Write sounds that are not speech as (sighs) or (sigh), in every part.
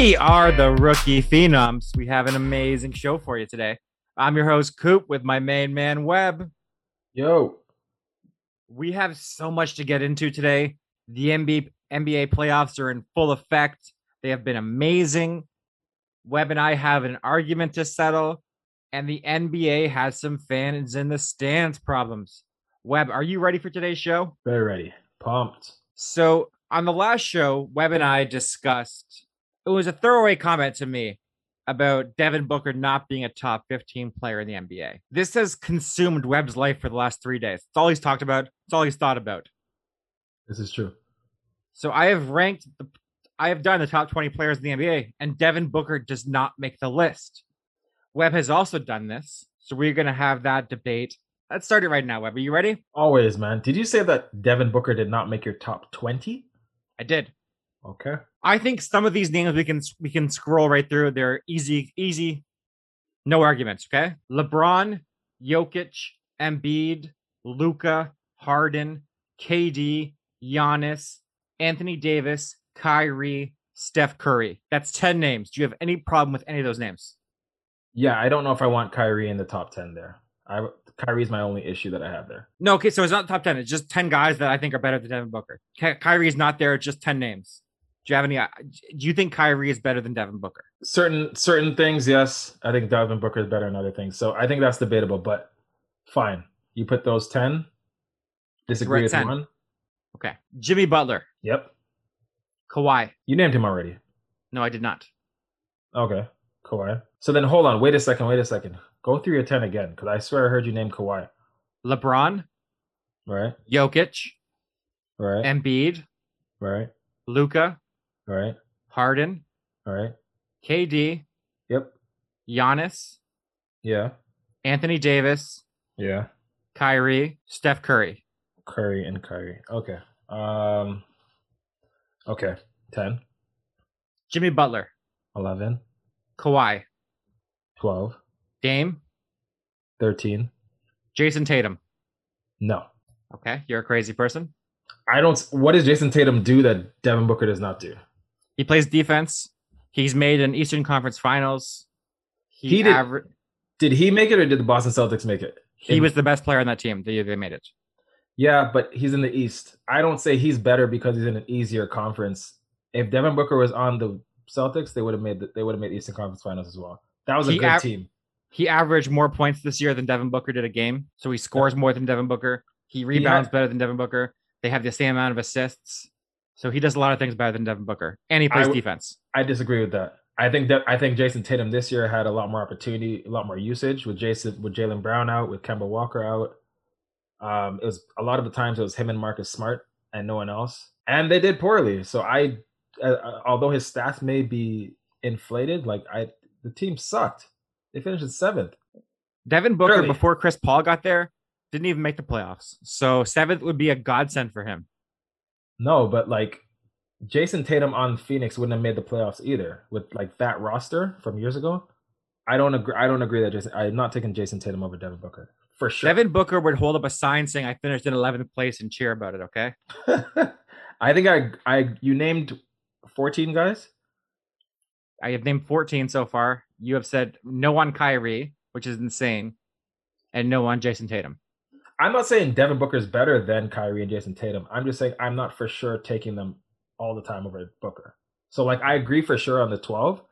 We are the Rookie Phenoms. We have an amazing show for you today. I'm your host, Coop, with my main man, Webb. Yo. We have so much to get into today. The NBA, NBA playoffs are in full effect. They have been amazing. Webb and I have an argument to settle, and the NBA has some fans in the stands problems. Webb, are you ready for today's show? Very ready. Pumped. So, on the last show, Webb and I discussed it was a throwaway comment to me about Devin Booker not being a top 15 player in the NBA. This has consumed Webb's life for the last three days. It's all he's talked about. It's all he's thought about. This is true. So I have ranked the I have done the top 20 players in the NBA, and Devin Booker does not make the list. Webb has also done this. So we're gonna have that debate. Let's start it right now, Webb. Are you ready? Always, man. Did you say that Devin Booker did not make your top 20? I did. Okay. I think some of these names we can we can scroll right through. They're easy, easy, no arguments. Okay, LeBron, Jokic, Embiid, Luka, Harden, KD, Giannis, Anthony Davis, Kyrie, Steph Curry. That's ten names. Do you have any problem with any of those names? Yeah, I don't know if I want Kyrie in the top 10 there. I Kyrie's my only issue that I have there. No, okay, so it's not top ten. It's just ten guys that I think are better than Devin Booker. Ky- Kyrie's not there. It's just ten names. Do you have any? uh, Do you think Kyrie is better than Devin Booker? Certain certain things, yes. I think Devin Booker is better than other things. So I think that's debatable, but fine. You put those 10. Disagree with 10. one? Okay, Jimmy Butler, Yep. Kawhi. You named him already. No, I did not. Okay. Kawhi. So then hold on. Wait a second. Wait a second. Go through your 10 again because I swear I heard you name Kawhi. LeBron, Right? Jokic, Right? Embiid, right? Luka, Right? Harden, All right. KD, Yep. Giannis, Yeah. Anthony Davis, Yeah. Kyrie, Steph Curry. Curry and Kyrie. Okay. Um. Okay. 10, Jimmy Butler, 11, Kawhi, 12, Dame, 13. Jayson Tatum. No. Okay, you're a crazy person. I don't. What does Jayson Tatum do that Devin Booker does not do? He plays defense. He's made an Eastern Conference Finals. He, He did- aver- Did he make it or did the Boston Celtics make it? he In- was the best player on that team the year they made it. Yeah, but he's in the East. I don't say he's better because he's in an easier conference. If Devin Booker was on the Celtics, they would have made the, they would have made Eastern Conference Finals as well. That was a He good av- team. He averaged more points this year than Devin Booker did a game. So he scores more than Devin Booker. He rebounds better than Devin Booker. They have the same amount of assists. So he does a lot of things better than Devin Booker. And he plays I defense. I disagree with that. I think that I think Jayson Tatum this year had a lot more opportunity, a lot more usage with Jason with Jaylen Brown out, with Kemba Walker out. Um, it was a lot of the times it was him and Marcus Smart and no one else, and they did poorly. So I, uh, uh, although his stats may be inflated, like I, the team sucked. They finished in seventh. Devin Booker, Surely. before Chris Paul got there, didn't even make the playoffs. So seventh would be a godsend for him. No, but like Jayson Tatum on Phoenix wouldn't have made the playoffs either with like that roster from years ago. I don't agree. I don't agree that Jason. I'm not taking Jayson Tatum over Devin Booker for sure. Devin Booker would hold up a sign saying, I finished in 11th place and cheer about it. Okay. (laughs) I think I I you named 14 guys. I have named 14 so far. You have said no on Kyrie, which is insane, and no on Jayson Tatum. I'm not saying Devin Booker is better than Kyrie and Jayson Tatum. I'm just saying I'm not for sure taking them all the time over Booker. So like I agree for sure on the 12,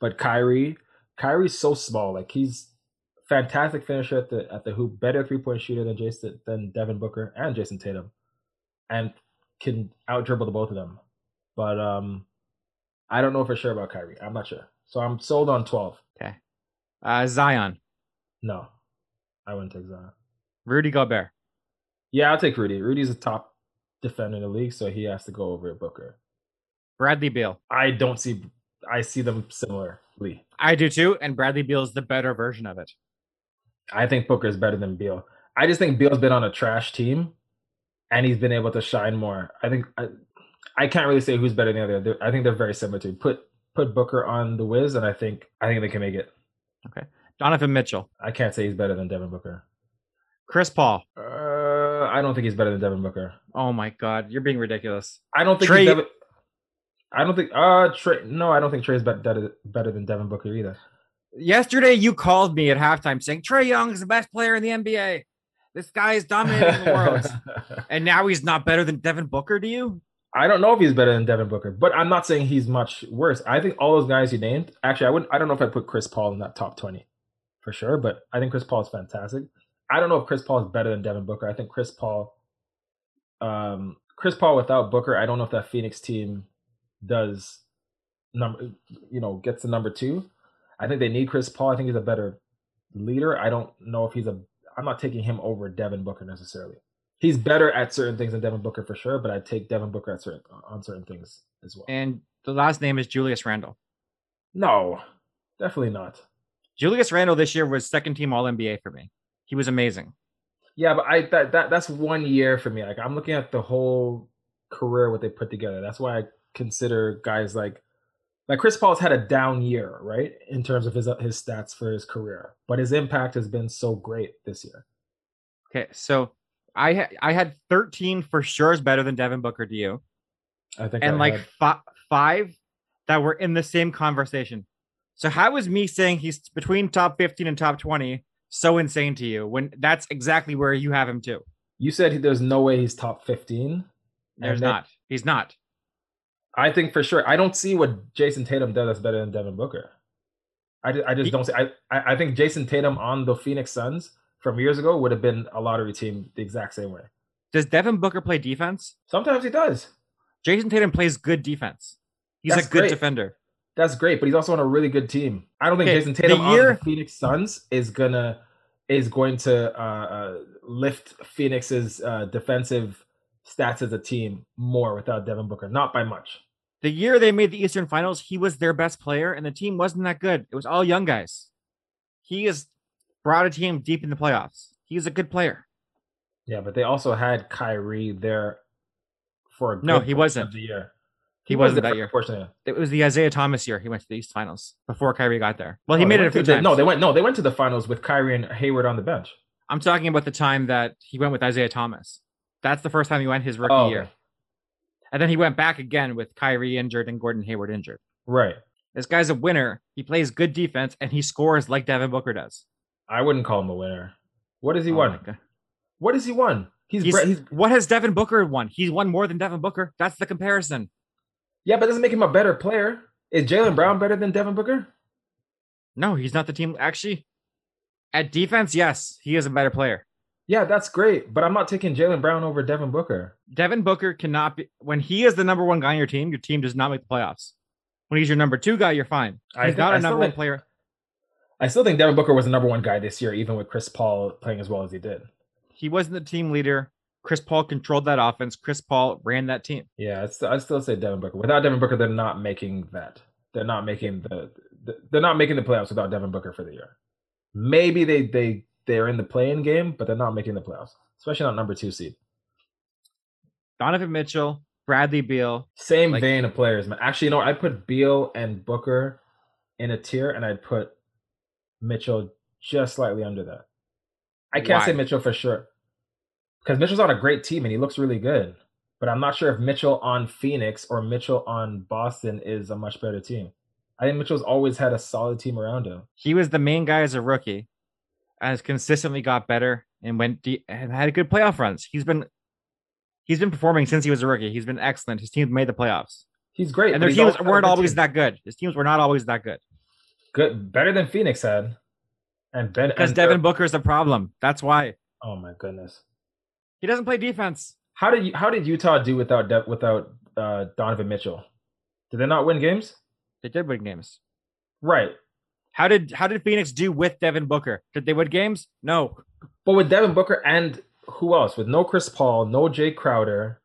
but Kyrie, Kyrie's so small. Like he's fantastic finisher at the at the hoop, better three point shooter than Jason than Devin Booker and Jayson Tatum, and can out dribble the both of them. But um, I don't know for sure about Kyrie. I'm not sure. So I'm sold on 12. Okay. Uh, Zion, No, I wouldn't take Zion. Rudy Gobert, Yeah, I'll take Rudy. Rudy's a top defender in the league, so he has to go over Booker. Bradley Beal. I don't see. I see them similarly. I do too, and Bradley Beal is the better version of it. I think Booker is better than Beal. I just think Beal's been on a trash team, and he's been able to shine more. I think I, I can't really say who's better than the other. They're- I think they're very similar to put put Booker on the Wiz, and I think I think they can make it. Okay, Donovan Mitchell, I can't say he's better than Devin Booker. Chris Paul. Uh, I don't think he's better than Devin Booker. Oh my God, you're being ridiculous. I don't think Trae- Devin. I don't think. Uh, Trae. No, I don't think Trae's better better than Devin Booker either. Yesterday, you called me at halftime saying Trae Young is the best player in the NBA. This guy is dominating the world, (laughs) and now he's not better than Devin Booker. Do you? I don't know if he's better than Devin Booker, but I'm not saying he's much worse. I think all those guys you named. Actually, I wouldn't. I don't know if I put Chris Paul in that top twenty for sure, but I think Chris Paul is fantastic. I don't know if Chris Paul is better than Devin Booker. I think Chris Paul, um, Chris Paul without Booker, I don't know if that Phoenix team does number, you know, gets the number two. I think they need Chris Paul. I think he's a better leader. I don't know if he's a. I'm not taking him over Devin Booker necessarily. He's better at certain things than Devin Booker for sure, but I'd take Devin Booker at certain on certain things as well. And the last name is Julius Randle. No, definitely not. Julius Randle this year was second team All NBA for me. He was amazing. Yeah, but I that, that that's one year for me. Like I'm looking at the whole career what they put together. That's why I consider guys like like Chris Paul's had a down year, right, in terms of his his stats for his career, but his impact has been so great this year. Okay, so I ha- I had 13 for sure is better than Devin Booker. Do you? I think, and I like had, fi- five that were in the same conversation. So how is me saying he's between top 15 and top 20 so insane to you when that's exactly where you have him too? you said there's no way he's top 15. There's then- not. He's not. I think for sure. I don't see what Jayson Tatum does that's better than Devin Booker. I just, I just He- don't see. I, I I think Jayson Tatum on the Phoenix Suns from years ago would have been a lottery team the exact same way. Does Devin Booker play defense? Sometimes he does. Jayson Tatum plays good defense. He's That's a good great. defender. That's great, but he's also on a really good team. I don't think Okay, Jayson the Tatum on the Phoenix Suns is gonna is going to uh, uh, lift Phoenix's uh, defensive stats as a team more without Devin Booker. Not by much. The year they made the Eastern Finals, he was their best player, and the team wasn't that good. It was all young guys. He has brought a team deep in the playoffs. He's a good player. Yeah, but they also had Kyrie there for a good No, he wasn't. of the year. He was wasn't that year. good portion of the year. It was the Isaiah Thomas year. He went to the East Finals before Kyrie got there. Well, he oh, No, made it a few the- times. No, they went. No, they went to the finals with Kyrie and Hayward on the bench. I'm talking about the time that he went with Isaiah Thomas. That's the first time he went his rookie Oh, year. And then he went back again with Kyrie injured and Gordon Hayward injured. right. This guy's a winner. He plays good defense and he scores like Devin Booker does. I wouldn't call him a winner. What has he Oh won? What has he won? He's, He's, bre- he's what has Devin Booker won? He's won more than Devin Booker. That's the comparison. Yeah, but it doesn't make him a better player. Is Jaylen Brown better than Devin Booker? No, he's not the team. Actually, at defense, yes, he is a better player. Yeah, that's great, but I'm not taking Jaylen Brown over Devin Booker. Devin Booker cannot be when he is the number one guy on your team. Your team does not make the playoffs. When he's your number two guy, you're fine. He's think- not a number one player. I still think Devin Booker was the number one guy this year, even with Chris Paul playing as well as he did. He wasn't the team leader. Chris Paul controlled that offense. Chris Paul ran that team. Yeah, I'd still, I'd still say Devin Booker. Without Devin Booker, they're not making that. They're not making the, the they're not making the playoffs without Devin Booker for the year. Maybe they they they're in the play-in game, but they're not making the playoffs, especially not number two seed. Donovan Mitchell, Bradley Beal. Same Like- vein of players, man. Actually, you know, I'd put Beal and Booker in a tier, and I'd put Mitchell just slightly under that. I can't say Mitchell for sure because Mitchell's on a great team and he looks really good. But I'm not sure if Mitchell on Phoenix or Mitchell on Boston is a much better team. I think Mitchell's always had a solid team around him. He was the main guy as a rookie, and has consistently got better and went deep and had good playoff runs. He's been he's been performing since he was a rookie. He's been excellent. His team made the playoffs, He's great, and their teams weren't always team. that good. His teams were not always that good good, better than Phoenix had. And Ben because and Devin Booker is the problem. That's why Oh my goodness. He doesn't play defense. How did you, how did Utah do without De- without uh, Donovan Mitchell? Did they not win games? They did win games. Right. How did how did Phoenix do with Devin Booker? Did they win games? No. But with Devin Booker and who else? With no Chris Paul, no Jae Crowder,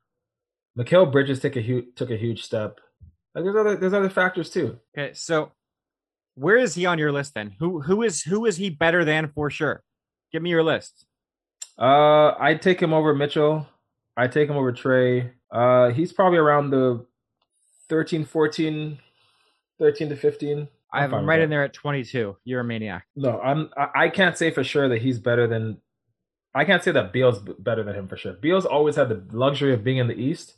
Mikal Bridges took a huge took a huge step. Like there's other there's other factors too. Okay, so where is he on your list then? Who who is who is he better than for sure? Give me your list. Uh, I'd take him over Mitchell. I'd take him over Trae. Uh, he's probably around the 13, 14, 13 to 15. I have him right in there at 22. You're a maniac. No, I'm. I I can't say for sure that he's better than. I can't say that Beal's better than him for sure. Beal's always had the luxury of being in the East.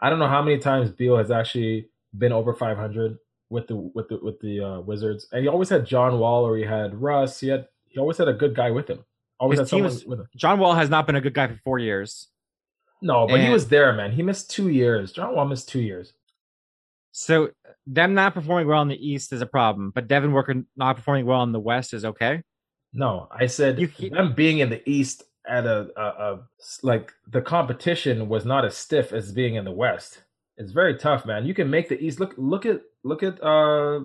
I don't know how many times Beal has actually been over 500 with the with the with the uh, Wizards, and he always had John Wall or he had Russ. He had he always had a good guy with him. Always His had someone was- with him. John Wall has not been a good guy for four years. No, but he was there, man. He missed two years. John Wall missed two years. So them not performing well in the East is a problem, but Devin Booker not performing well in the West is okay. No, I said You them being in the East at a, a, a like the competition was not as stiff as being in the West. It's very tough, man. You can make the East look look at look at uh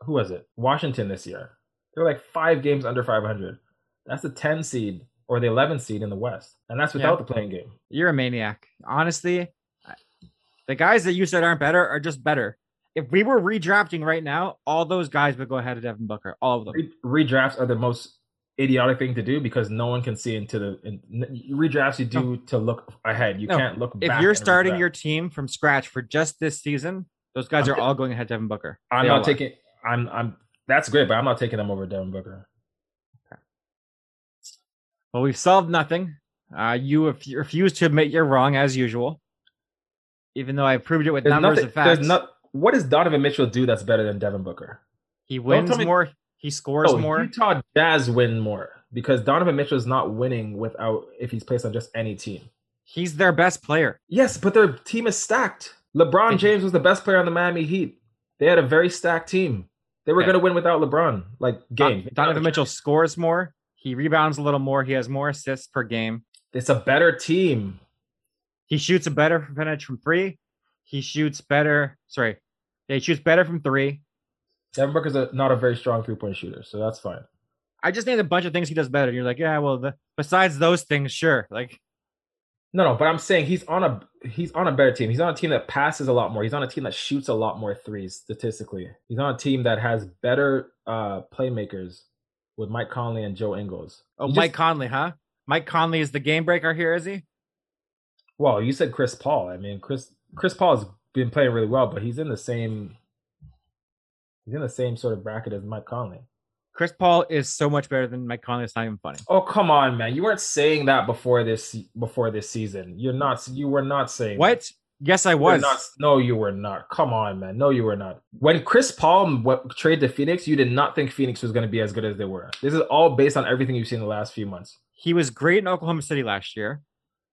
who was it? Washington this year. They're like five games under 500. That's the 10 seed or the 11 seed in the West, and that's without Yeah. the play-in game. You're a maniac. Honestly, the guys that you said aren't better are just better. If we were redrafting right now, all those guys would go ahead of Devin Booker. All of them. Re- redrafts are the most idiotic thing to do because no one can see into the in, redrafts you do to look ahead. You No. can't look. If you're starting redraft. your team from scratch for just this season, those guys I'm are t- all going ahead of Devin Booker. I'm They not taking. I'm. I'm. That's great, but I'm not taking them over Devin Booker. Well, we've solved nothing. Uh, you ref- refuse to admit you're wrong as usual, even though I proved it with There's numbers nothing. and facts. Not. What does Donovan Mitchell do that's better than Devin Booker? he wins me- more. He scores No, more. Utah Jazz win more because Donovan Mitchell is not winning without if he's placed on just any team. He's their best player. Yes, but their team is stacked. LeBron James was the best player on the Miami Heat. They had a very stacked team. They were Yeah. going to win without LeBron, like games. Donovan Mitchell scores more. He rebounds a little more. He has more assists per game. It's a better team. He shoots a better percentage from three. He shoots better. Sorry, yeah, he shoots better from three. Devin Booker's a, not a very strong three point shooter, so that's fine. I just named a bunch of things he does better. And you're like, yeah, well, the, besides those things, sure. Like, No, no, but I'm saying he's on a he's on a better team. He's on a team that passes a lot more. He's on a team that shoots a lot more threes statistically. He's on a team that has better uh playmakers with Mike Conley and Joe Ingles. oh, Mike just- Conley, huh? Mike Conley is the game breaker here, is he? well, you said Chris Paul. I mean, Chris Chris Paul has been playing really well, but he's in the same he's in the same sort of bracket as Mike Conley. Chris Paul is so much better than Mike Conley. It's not even funny. Oh come on, man! You weren't saying that before this before this season. You're not. You were not saying that. Yes, I was. not- no, you were not. Come on, man. No, you were not. When Chris Paul w- traded to Phoenix, you did not think Phoenix was going to be as good as they were. This is all based on everything you've seen in the last few months. He was great in Oklahoma City last year.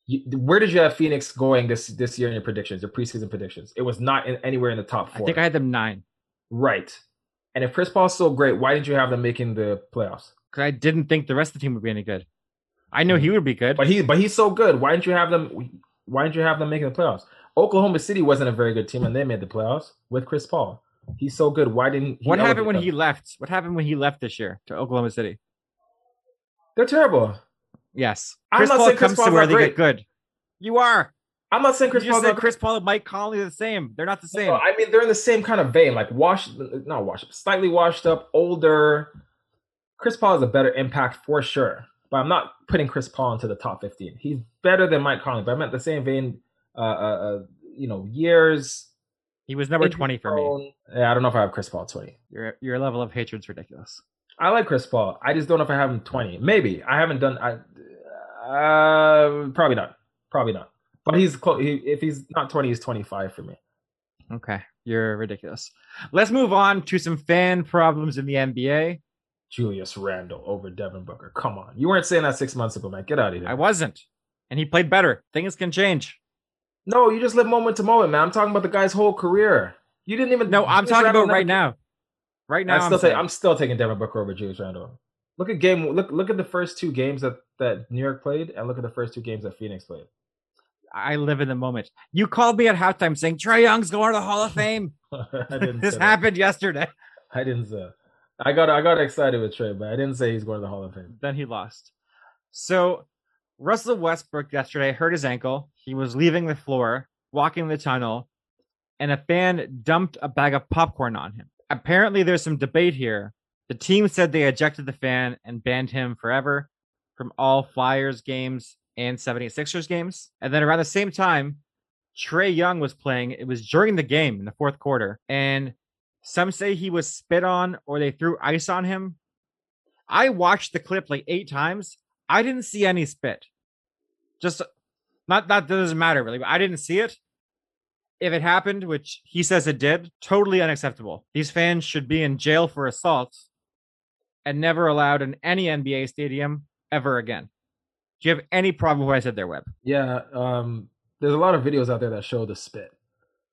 You, where did you have Phoenix going this this year in your predictions, your preseason predictions? It was not in, anywhere in the top four. I think I had them nine right. And if Chris Paul's so great, why didn't you have them making the playoffs? because I didn't think the rest of the team would be any good. I knew mm. he would be good. But he but he's so good. Why didn't you have them? Why didn't you have them making the playoffs? Oklahoma City wasn't a very good team, and they made the playoffs with Chris Paul. He's so good. Why didn't? He what happened when them? he left? What happened when he left this year to Oklahoma City? They're terrible. Yes, I'm Chris not Paul saying Chris comes to where they great. get good. You are. I'm not saying Chris you Paul's said Chris Paul and Mike Conley are the same. They're not the same. No, I mean, they're in the same kind of vein, like washed, not washed, slightly washed up, older. Chris Paul is a better impact for sure, but I'm not putting Chris Paul into the top 15. He's better than Mike Conley, but I meant the same vein. Uh, uh, uh you know, years. he was number twenty for me. Yeah, I don't know if I have Chris Paul 20. Your your level of hatred's ridiculous. I like Chris Paul. I just don't know if I have him 20. Maybe I haven't done. I uh probably not. Probably not. But he's close. He, if he's not 20, he's 25 for me. Okay, you're ridiculous. Let's move on to some fan problems in the NBA. Julius Randle over Devin Booker. Come on. You weren't saying that six months ago, man. Get out of here. I wasn't, and he played better. Things can change. No, you just live moment to moment, man. I'm talking about the guy's whole career. You didn't even. No, I'm talking about right now. Right now, I'm I'm, still, saying, taking, I'm still taking Devin Booker over Julius Randle. Look at game. Look look at the first two games that that New York played, and look at the first two games that Phoenix played. I live in the moment. You called me at halftime saying Trae Young's going to the Hall of Fame. This happened yesterday. I didn't say. (laughs) I got I got excited with Trae, but I didn't say he's going to the Hall of Fame. Then he lost. So Russell Westbrook yesterday hurt his ankle. He was leaving the floor, walking the tunnel, and a fan dumped a bag of popcorn on him. Apparently, there's some debate here. The team said they ejected the fan and banned him forever from all Flyers games and 76ers games. And then around the same time, Trae Young was playing. It was during the game in the fourth quarter. And some say he was spit on or they threw ice on him. I watched the clip like eight times. I didn't see any spit. Just not that doesn't matter really, but I didn't see it. if it happened, which he says it did, totally unacceptable. These fans should be in jail for assault and never allowed in any NBA stadium ever again. Do you have any problem with what I said there, Webb? Yeah, um, there's a lot of videos out there that show the spit.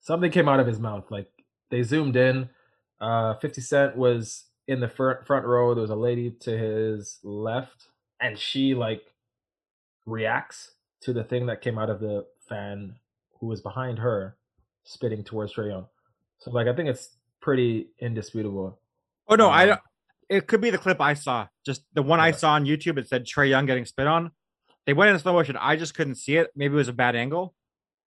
Something came out of his mouth. Like they zoomed in. Uh, 50 Cent was in the front front row. There was a lady to his left, and she like reacts to the thing that came out of the fan who was behind her, spitting towards Trae Young. So like I think it's pretty indisputable. Oh no, Um, I don't. It could be the clip I saw. Just the one I saw on YouTube. It said Trae Young getting spit on. They went in slow motion. I just couldn't see it. Maybe it was a bad angle.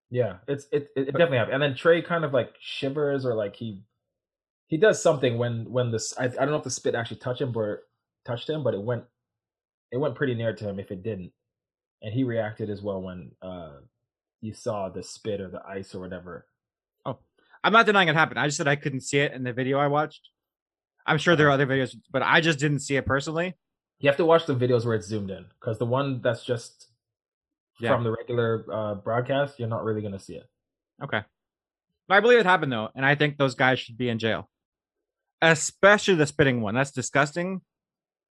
Yeah, it's it it, it definitely happened. And then Trae kind of like shivers or like he he does something when when this I, I don't know if the spit actually touched him or touched him, but it went it went pretty near to him if it didn't. And he reacted as well when uh you saw the spit or the ice or whatever. Oh, I'm not denying it happened. I just said I couldn't see it in the video I watched. I'm sure there are other videos, but I just didn't see it personally. You have to watch the videos where it's zoomed in because the one that's just Yeah. from the regular uh, broadcast, you're not really gonna see it. Okay. But I believe it happened though, and I think those guys should be in jail. Especially the spitting one. That's disgusting.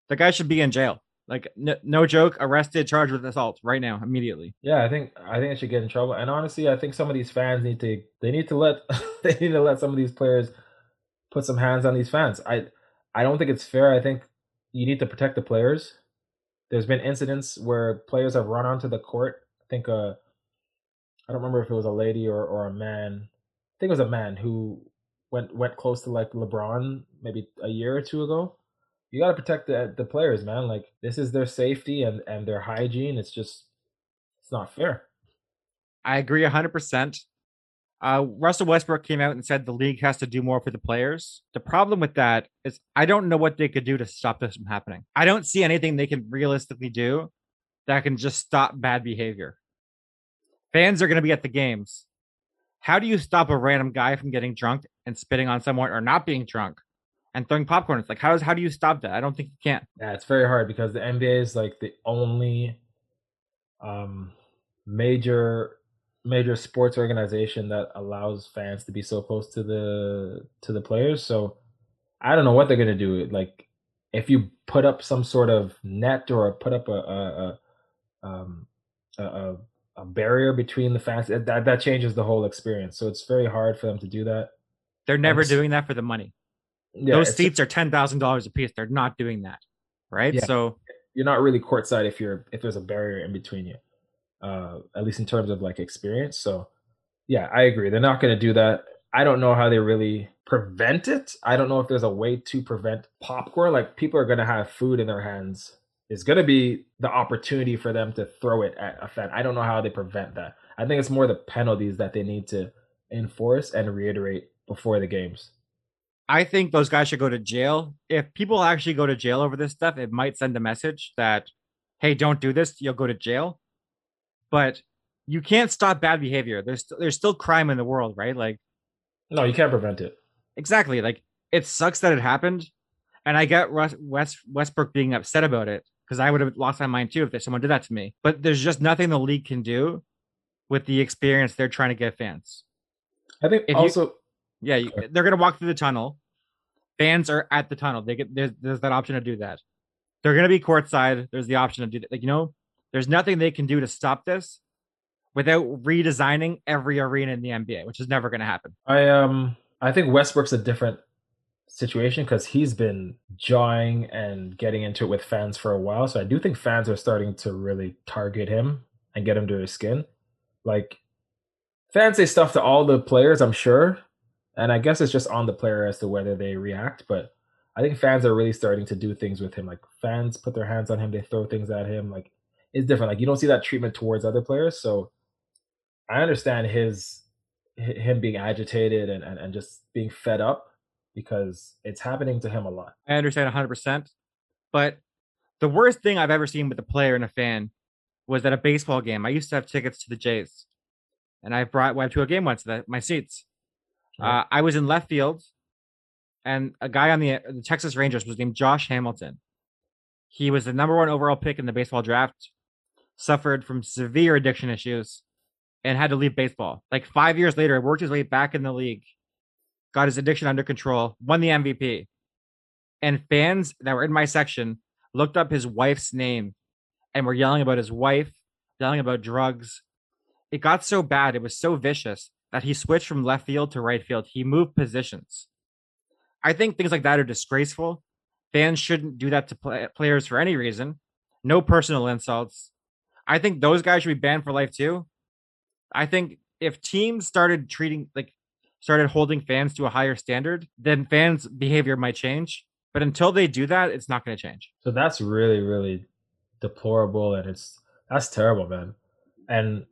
The guy should be in jail. Like no, no joke, arrested, charged with assault right now, immediately. Yeah, I think I think it should get in trouble. And honestly, I think some of these fans need to they need to let (laughs) they need to let some of these players put some hands on these fans. I I don't think it's fair. I think you need to protect the players. There's been incidents where players have run onto the court. I think uh I don't remember if it was a lady or, or a man. I think it was a man who went went close to like LeBron maybe a year or two ago. You got to protect the the players, man. Like this is their safety and and their hygiene. It's just it's not fair. I agree 100%. Uh, Russell Westbrook came out and said the league has to do more for the players. The problem with that is I don't know what they could do to stop this from happening. I don't see anything they can realistically do that can just stop bad behavior. Fans are going to be at the games. How do you stop a random guy from getting drunk and spitting on someone or not being drunk and throwing popcorn? It's like how does how do you stop that? I don't think you can. Yeah, it's very hard because the NBA is like the only um major major sports organization that allows fans to be so close to the to the players. So I don't know what they're gonna do. Like if you put up some sort of net or put up a a, a um a, a, a barrier between the fans, that that changes the whole experience. So it's very hard for them to do that. They're never s- doing that for the money. Yeah, Those seats are ten thousand dollars a piece. They're not doing that, right? Yeah. So you're not really courtside if you're if there's a barrier in between you uh at least in terms of like experience. So yeah i agree. They're not going to do that. I don't know how they really prevent it. I don't know if there's a way to prevent popcorn. Like people are going to have food in their hands. It's going to be the opportunity for them to throw it at a fan. I don't know how they prevent that. I think it's more the penalties that they need to enforce and reiterate before the games I think those guys should go to jail. If people actually go to jail over this stuff, it might send a message that, hey, don't do this, you'll go to jail. But you can't stop bad behavior. There's there's still crime in the world, right? Like no you can't prevent it exactly. Like it sucks that it happened, and I get Russ, West Westbrook being upset about it because I would have lost my mind too if someone did that to me. But there's just nothing the league can do with the experience they're trying to give fans. i think If you- also Yeah, you, they're gonna walk through the tunnel. Fans are at the tunnel. They get there's there's that option to do that. They're gonna be courtside. There's the option to do that. Like you know, there's nothing they can do to stop this without redesigning every arena in the NBA, which is never gonna happen. I um I think Westbrook's a different situation because he's been jawing and getting into it with fans for a while. So I do think fans are starting to really target him and get him to his skin. Like fans say stuff to all the players, I'm sure. And I guess it's just on the player as to whether they react. But I think fans are really starting to do things with him. Like fans put their hands on him, they throw things at him. Like it's different. Like you don't see that treatment towards other players. So I understand his him being agitated and, and, and just being fed up because it's happening to him a lot. I understand 100%. But the worst thing I've ever seen with a player and a fan was at a baseball game. I used to have tickets to the Jays, and I brought went to a game once. The, my seats. Uh, I was in left field, and a guy on the the Texas Rangers was named Josh Hamilton. He was the number one overall pick in the baseball draft. Suffered from severe addiction issues. and had to leave baseball. Like five years later, worked his way back in the league, got his addiction under control, won the MVP. And fans that were in my section looked up his wife's name and were yelling about his wife, yelling about drugs. It got so bad, it was so vicious that he switched from left field to right field. He moved positions. I think things like that are disgraceful. Fans shouldn't do that to play- players for any reason. No personal insults. I think those guys should be banned for life too. I think if teams started treating like started holding fans to a higher standard, then fans' behavior might change. But until they do that, it's not going to change. So that's really, really deplorable, and it's that's terrible, man. And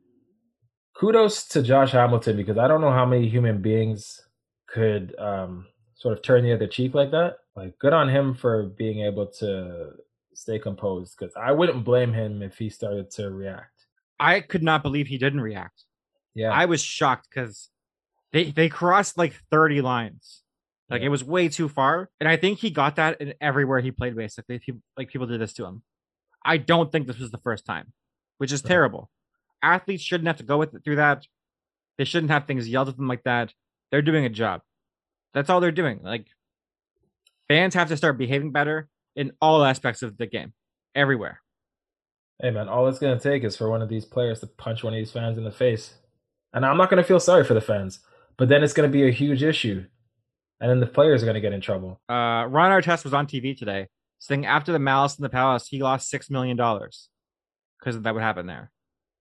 kudos to Josh Hamilton because I don't know how many human beings could um, sort of turn the other cheek like that. Like, good on him for being able to stay composed because I wouldn't blame him if he started to react. I could not believe he didn't react. Yeah, I was shocked because they they crossed like 30 lines. Like Yeah. it was way too far. And I think he got that in everywhere he played, basically. People like people did this to him. I don't think this was the first time, which is Right. terrible. Athletes shouldn't have to go with through that. They shouldn't have things yelled at them like that. They're doing a job. That's all they're doing. Like fans have to start behaving better in all aspects of the game. Everywhere. Hey man, all it's gonna take is for one of these players to punch one of these fans in the face. And I'm not gonna feel sorry for the fans, but then it's gonna be a huge issue. And then the players are gonna get in trouble. Uh Ron Artest was on TV today saying after the Malice in the Palace, he lost six million dollars because that would happen there.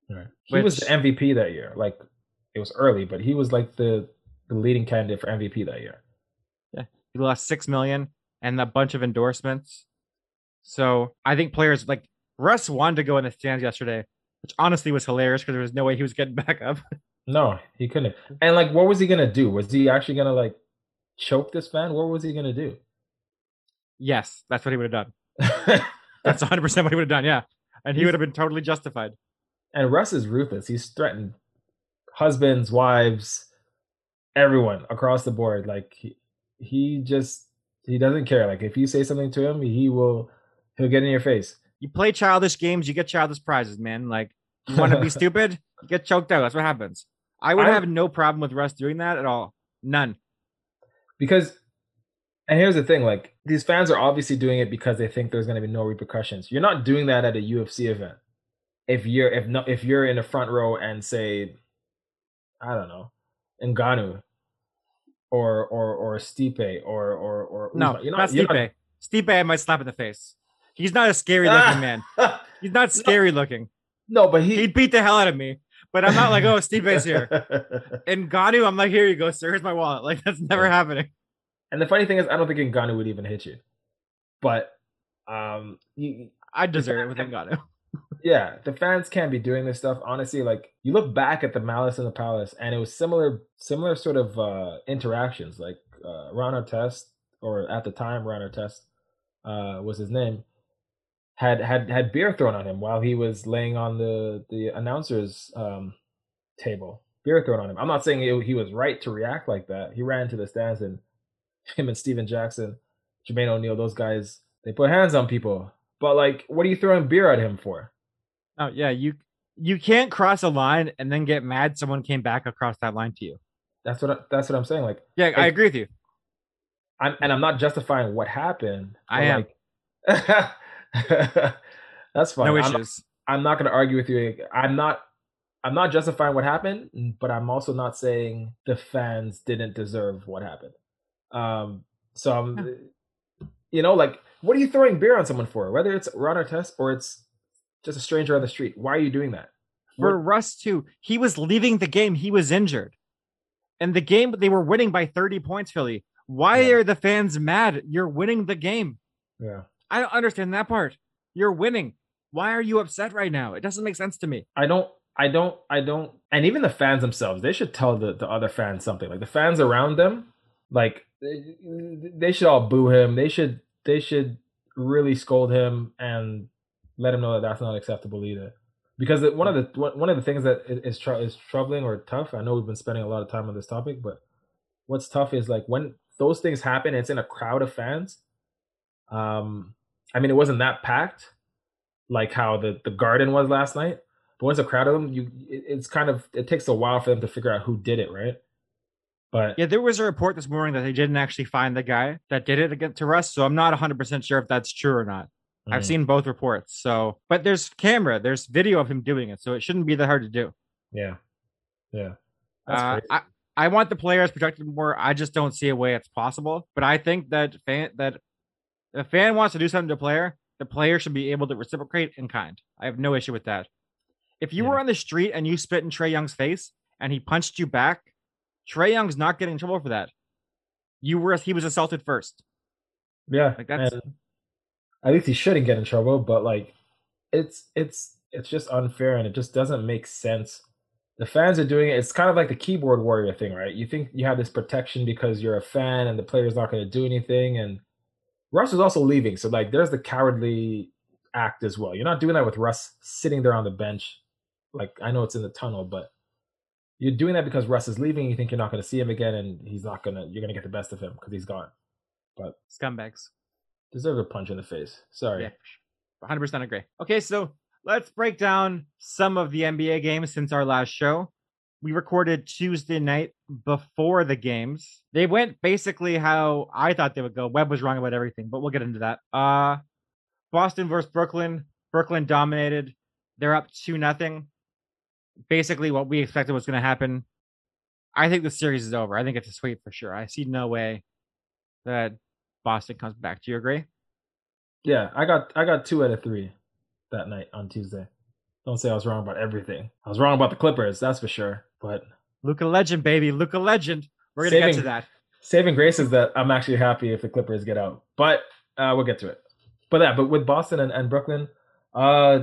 Right. He was the MVP that year. Like it was early, but he was like the the leading candidate for MVP that year. Yeah. He lost six million and a bunch of endorsements. So I think players like Russ wanted to go in the stands yesterday, which honestly was hilarious because there was no way he was getting (laughs) back up. No, he couldn't. And like what was he gonna do? Was he actually gonna like choke this fan? What was he gonna do? yes, that's what he would have done. (laughs) That's 100 percent what he would have done. Yeah, and he would have been totally justified. And Russ is ruthless. He's threatened husbands, wives, everyone across the board. Like he, he just he doesn't care. Like if you say something to him, he will he'll get in your face. You play childish games, you get childish prizes, man. Like you want to be (laughs) stupid, you get choked out. That's what happens. I would I- have no problem with Russ doing that at all. None. because and here's the thing like these fans are obviously doing it because they think there's going to be no repercussions you're not doing that at a ufc event if you're if no if you're in the front row and say i don't know Ngannou or or or Stipe or or or No, you're not you're Stipe. Stipe, I might slap in the face. He's not a scary looking man. (laughs) He's not scary looking. no but he He'd beat the hell out of me. But I'm not like, oh, Stipe's here. (laughs) And Ngannou, I'm like, here you go, sir. Here's my wallet. Like that's never Yeah. happening. and the funny thing is i don't think Ngannou would even hit you but um you, I deserve it with Ngannou. Yeah, the fans can't be doing this stuff. Honestly, like you look back at the Malice in the Palace, and it was similar, similar sort of uh, interactions. Like uh, Ron Artest, or at the time Ron Artest uh, was his name, had had had beer thrown on him while he was laying on the the announcers um, table. Beer thrown on him. I'm not saying it, he was right to react like that. He ran to the stands, and (laughs) him and Stephen Jackson, Jermaine O'Neal, those guys, they put hands on people. But like, what are you throwing beer at him for? Oh yeah, you you can't cross a line and then get mad someone came back across that line to you. That's what I, that's what I'm saying. Like, Yeah, I agree with you. I'm and I'm not justifying what happened. I am. Like, (laughs) that's fine. No I'm, issues. I'm not going to argue with you. I'm not. I'm not justifying what happened, but I'm also not saying the fans didn't deserve what happened. Um. So I'm, you know, like, what are you throwing beer on someone for? Whether it's Ron Artest or it's just a stranger on the street, why are you doing that? For What- Russ too, he was leaving the game. He was injured, and the game they were winning by 30 points. Philly. Why Yeah. are the fans mad? You're winning the game. yeah. I don't understand that part. You're winning. Why are you upset right now? It doesn't make sense to me. I don't I don't I don't and even the fans themselves, they should tell the, the other fans something. Like the fans around them, like they, they should all boo him. They should they should really scold him and let him know that that's not acceptable either. Because one of the one of the things that is tr- is troubling or tough. I know we've been spending a lot of time on this topic, but what's tough is like when those things happen, it's in a crowd of fans. Um, I mean, it wasn't that packed, like how the the garden was last night, But once a crowd of them, you it, it's kind of it takes a while for them to figure out who did it, right? But Yeah, there was a report this morning that they didn't actually find the guy that did it against to Russ, so I'm not 100% sure if that's true or not. I've mm, seen both reports. So, but there's camera, there's video of him doing it, so it shouldn't be that hard to do. yeah, yeah. That's Uh. I I want the players protected more. I just don't see a way it's possible. But I think that fan that if a fan wants to do something to a player, the player should be able to reciprocate in kind. I have no issue with that. If you Yeah. were on the street and you spit in Trae Young's face and he punched you back, Trae Young's not getting in trouble for that. You were he was assaulted first. Yeah, Like, that's- and at least he shouldn't get in trouble. But like, it's it's it's just unfair, and it just doesn't make sense. The fans are doing it. It's kind of like the keyboard warrior thing, right? You think you have this protection because you're a fan, and the player's not going to do anything. And Russ is also leaving, so like, there's the cowardly act as well. You're not doing that with Russ sitting there on the bench. Like, I know it's in the tunnel, but you're doing that because Russ is leaving. You think you're not going to see him again, and he's not gonna. You're gonna get the best of him because he's gone. But Scumbags. Deserves a punch in the face. Sorry. Yeah, 100% agree. Okay, so let's break down some of the NBA games since our last show. We recorded Tuesday night before the games. They went basically how I thought they would go. Webb was wrong about everything, but we'll get into that. Uh Boston versus Brooklyn. Brooklyn dominated. They're up 2 nothing. Basically what we expected was going to happen. I think the series is over. I think it's a sweep for sure. I see no way that Boston comes back. Do you agree? Yeah, I got I got two out of three that night on Tuesday. Don't say I was wrong about everything. I was wrong about the Clippers, that's for sure. But Luka Legend, baby. Luka Legend. We're gonna get Saving- to that. saving grace is that I'm actually happy if the Clippers get out. But uh, we'll get to it. But yeah, but with Boston and, and Brooklyn, uh,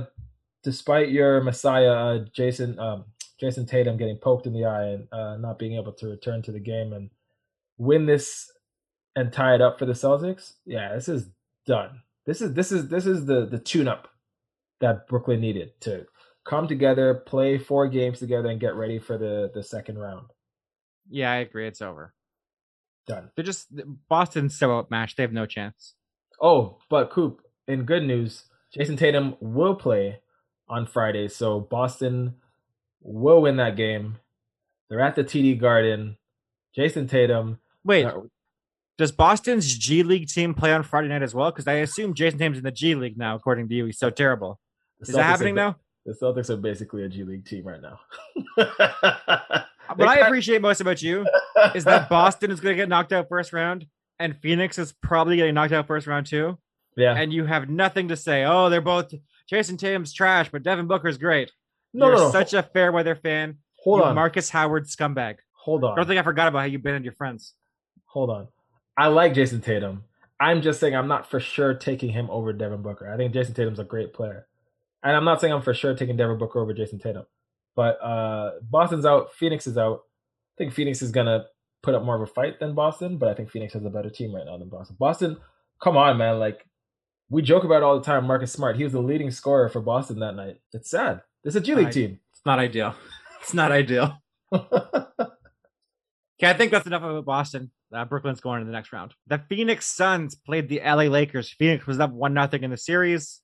despite your Messiah, uh, Jayson um, Jayson Tatum getting poked in the eye and uh, not being able to return to the game and win this and tie it up for the Celtics, yeah, this is done. This is this is this is the the tune up that Brooklyn needed to come together, play four games together, and get ready for the the second round. Yeah, I agree. It's over. Done. They're just Boston's so outmatched. They have no chance. Oh, but Coop, in good news, Jayson Tatum will play on Friday, so Boston will win that game. They're at the TD Garden. Jayson Tatum. Wait, uh, does Boston's G League team play on Friday night as well? Because I assume Jayson Tatum's in the G League now, according to you. He's so terrible. Is that happening are, now? The Celtics are basically a G League team right now. (laughs) What I appreciate most about you is that (laughs) Boston is going to get knocked out first round, and Phoenix is probably getting knocked out first round too. yeah, And you have nothing to say. Oh, they're both Jayson Tatum's trash, but Devin Booker's great. no, You're no, no. such a fair weather fan. hold you on, Marcus Howard scumbag. hold on, I Don't think I forgot about how you banned your friends. hold on. I like Jayson Tatum. I'm just saying I'm not for sure taking him over Devin Booker. I think Jayson Tatum's a great player. And I'm not saying I'm for sure taking Devin Booker over Jayson Tatum. But uh Boston's out, Phoenix is out. I think Phoenix is gonna put up more of a fight than Boston, but I think Phoenix has a better team right now than Boston. Boston, come on, man. Like we joke about it all the time. Marcus Smart, he was the leading scorer for Boston that night. It's sad. This is a G League I- team. It's not ideal. It's not ideal. (laughs) Okay, I think that's enough about Boston. Uh, Brooklyn's going to the next round. The Phoenix Suns played the LA Lakers. Phoenix was up one nothing in the series.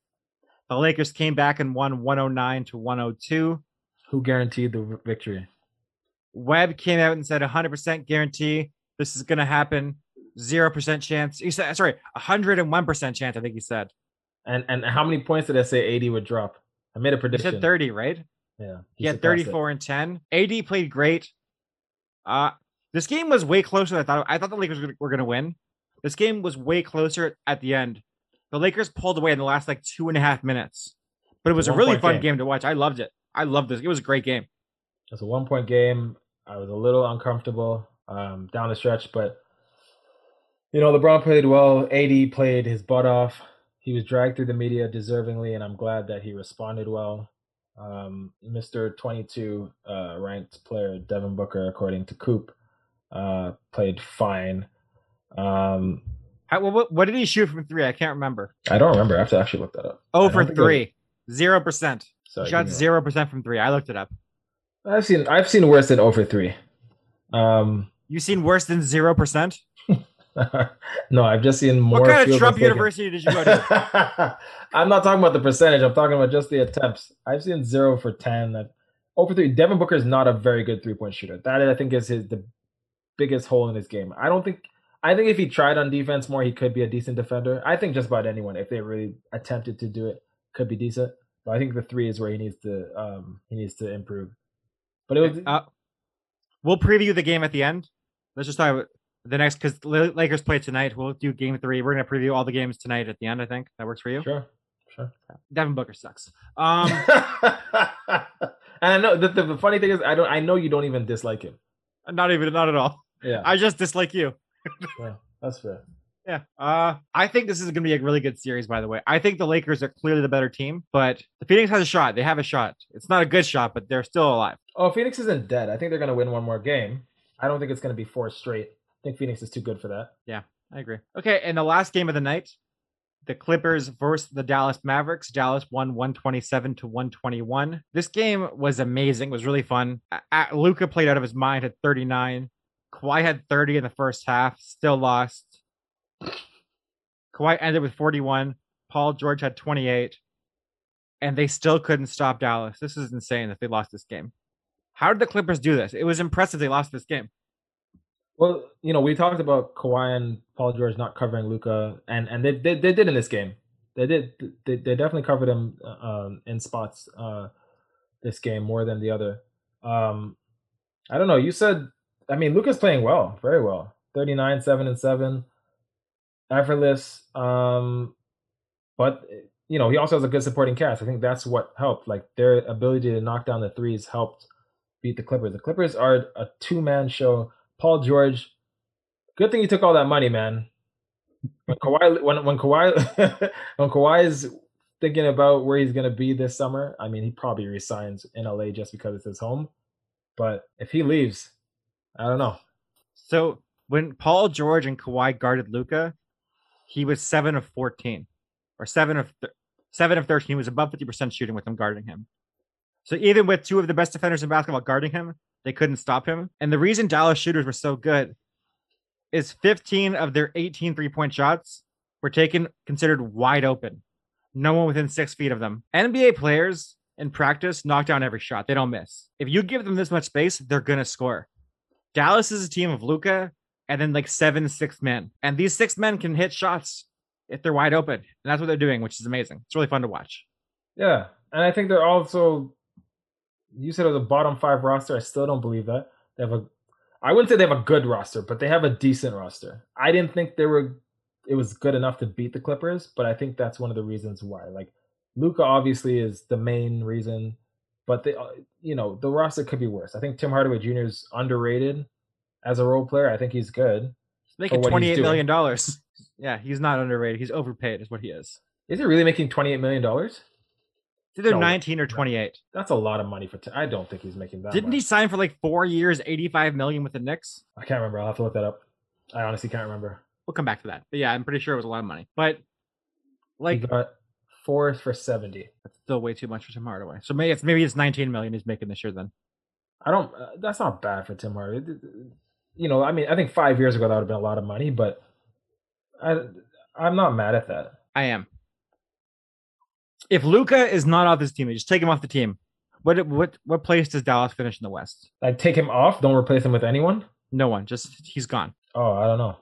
The Lakers came back and won 109 to 102. Who guaranteed the victory? Webb came out and said 100% guarantee this is going to happen. 0% chance. He said, sorry, 101% chance, I think he said. And and how many points did I say AD would drop? I made a prediction. He said 30, right? Yeah. He had surpassed it. 34 and 10. AD played great. Uh this game was way closer than I thought. I thought the Lakers were going to win. This game was way closer at the end. The Lakers pulled away in the last like two and a half minutes, but it was a really fun game. game to watch. I loved it. I loved this. It was a great game. It was a one point game. I was a little uncomfortable um, down the stretch, but you know, LeBron played well. AD played his butt off. He was dragged through the media deservingly, and I'm glad that he responded well. Um, Mr. 22 uh, ranked player Devin Booker, according to Coop, uh, played fine. Um, How, what, what did he shoot from three? I can't remember. I don't remember. I have to actually look that up. Oh for don't think three. Zero percent. Shot give me a- zero percent from three. I looked it up. I've seen I've seen worse than over three. Um, You've seen worse than zero percent? (laughs) no, I've just seen more. What kind of Trump. University did you go to? (laughs) I'm not talking about the percentage. I'm talking about just the attempts. I've seen zero for ten. That over three. Devin Booker is not a very good three point shooter. That I think is his the biggest hole in his game. I don't think. I think if he tried on defense more, he could be a decent defender. I think just about anyone, if they really attempted to do it, could be decent. But I think the three is where he needs to um he needs to improve. But it was uh, we'll preview the game at the end. Let's just talk about the next because Lakers play tonight. We'll do game three. We're gonna preview all the games tonight at the end. I think that works for you. sure, sure. Devin Booker sucks. Um, (laughs) and I know the, the, the funny thing is I don't I know you don't even dislike him. not even not at all. Yeah, I just dislike you. (laughs) yeah that's fair. Yeah. Uh, I think this is going to be a really good series, by the way. I think the Lakers are clearly the better team, but the Phoenix has a shot. They have a shot. It's not a good shot, but they're still alive. Oh, Phoenix isn't dead. I think they're going to win one more game. I don't think it's going to be four straight. I think Phoenix is too good for that. Yeah, I agree. Okay. And the last game of the night, the Clippers versus the Dallas Mavericks. Dallas won 127 to 121. This game was amazing. It was really fun. Luka played out of his mind at 39. Kawhi had 30 in the first half, still lost. Kawhi ended with 41. Paul George had 28. And they still couldn't stop Dallas. This is insane that they lost this game. How did the Clippers do this? It was impressive they lost this game. Well, you know, we talked about Kawhi and Paul George not covering Luka, and and they, they they did in this game. They did. They, they definitely covered him um, in spots uh, this game more than the other. Um, I don't know. You said, I mean, Luka's playing well, very well. 39, 7 and 7. Effortless. Um, but, you know, he also has a good supporting cast. I think that's what helped. Like, their ability to knock down the threes helped beat the Clippers. The Clippers are a two man show. Paul George, good thing he took all that money, man. When Kawhi, when when Kawhi, (laughs) when Kawhi is thinking about where he's gonna be this summer, I mean, he probably resigns in LA just because it's his home. But if he leaves, I don't know. So when Paul George and Kawhi guarded Luka, he was seven of fourteen, or seven of th- seven of thirteen. He was above fifty percent shooting with them guarding him. So even with two of the best defenders in basketball guarding him, they couldn't stop him. And the reason Dallas shooters were so good is 15 of their 18 three point shots were taken considered wide open. No one within six feet of them. NBA players in practice knock down every shot. They don't miss. If you give them this much space, they're gonna score. Dallas is a team of Luka and then like seven six men. And these six men can hit shots if they're wide open. And that's what they're doing, which is amazing. It's really fun to watch. Yeah, and I think they're also. You said it was a bottom five roster. I still don't believe that they have a. I wouldn't say they have a good roster, but they have a decent roster. I didn't think they were. It was good enough to beat the Clippers, but I think that's one of the reasons why. Like Luka obviously is the main reason, but they, uh, you know, the roster could be worse. I think Tim Hardaway Jr. is underrated as a role player. I think he's good. He's making twenty eight million dollars. (laughs) Yeah, he's not underrated. He's overpaid, is what he is. Is he really making twenty eight million dollars? Either No, 19 or 28. That's a lot of money for. T- I don't think he's making that. Didn't he sign for like four years, 85 million with the Knicks? I can't remember. I'll have to look that up. I honestly can't remember. We'll come back to that. But yeah, I'm pretty sure it was a lot of money. But like, he got four for seventy. that's still way too much for Tim Hardaway. So maybe it's maybe it's 19 million he's making this year then. I don't. Uh, that's not bad for Tim Hardaway. You know, I mean, I think five years ago that would have been a lot of money, but I, I'm not mad at that. I am. If Luka is not off this team, just take him off the team. What what what place does Dallas finish in the West? Like, take him off. Don't replace him with anyone. No one. Just he's gone. Oh, I don't know.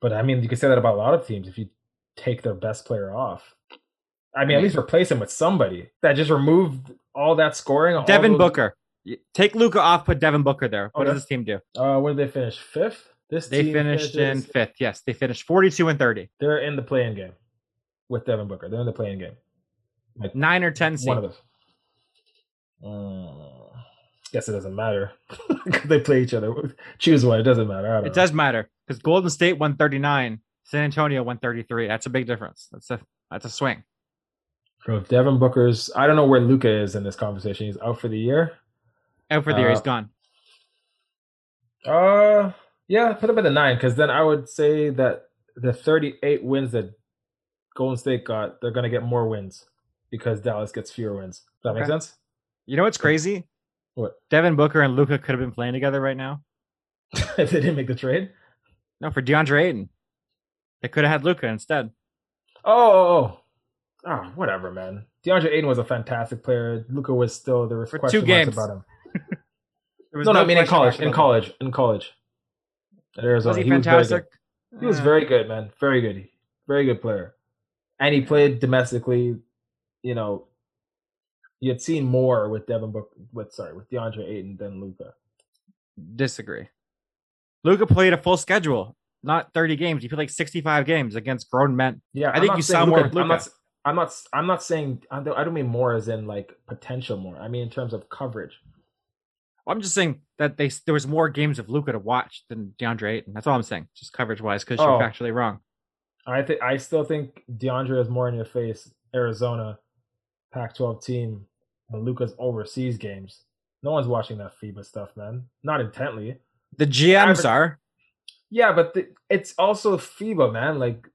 But I mean, you can say that about a lot of teams. If you take their best player off, I mean, at least replace him with somebody that just removed all that scoring. Devin those- Booker. Take Luka off. Put Devin Booker there. What Okay. does this team do? Uh, where did they finish? Fifth. This They finished in fifth. Yes, they finished 42 and 30. They're in the play-in game with Devin Booker. They're in the play-in game. Like Nine or 10 seed. one of those. Uh, guess it doesn't matter (laughs) they play each other. Choose one. It doesn't matter. It know. does matter because Golden State 139, San Antonio 133. That's a big difference. That's a that's a swing. So if Devin Booker's, I don't know where Luka is in this conversation. He's out for the year. Out for the year, he's gone. Uh, yeah, put him at the nine because then I would say that the 38 wins that Golden State got, they're gonna get more wins because Dallas gets fewer wins. Does that make sense? You know what's crazy? What? Devin Booker and Luka could have been playing together right now. if (laughs) they didn't make the trade, No, for DeAndre Ayton. They could have had Luka instead. Oh, oh, oh, oh, whatever, man. DeAndre Ayton was a fantastic player. Luka was still there was For question two games. about him. (laughs) Was No, no, I mean in college, in college, in college. At. Arizona, Was he, was very fantastic? good. He was very good, man. Very good. Very good player. And he played domestically. You know, you had seen more with Devin Book with sorry with DeAndre Ayton than Luka. disagree. Luka played a full schedule, not 30 games. He played like 65 games against grown men. Yeah, I think you saw more Luka- I'm not. I'm not. Saying. I don't, I don't mean more as in like potential more. I mean in terms of coverage. I'm just saying that they there was more games of Luka to watch than DeAndre Ayton. That's all I'm saying, just coverage wise, because Oh. you're factually wrong. I think. I still think DeAndre is more in your face. Arizona, Pac-12 team, and Luka's overseas games. No one's watching that FIBA stuff, man. Not intently. The GMs Average- are. Yeah, but the, it's also FIBA, man. Like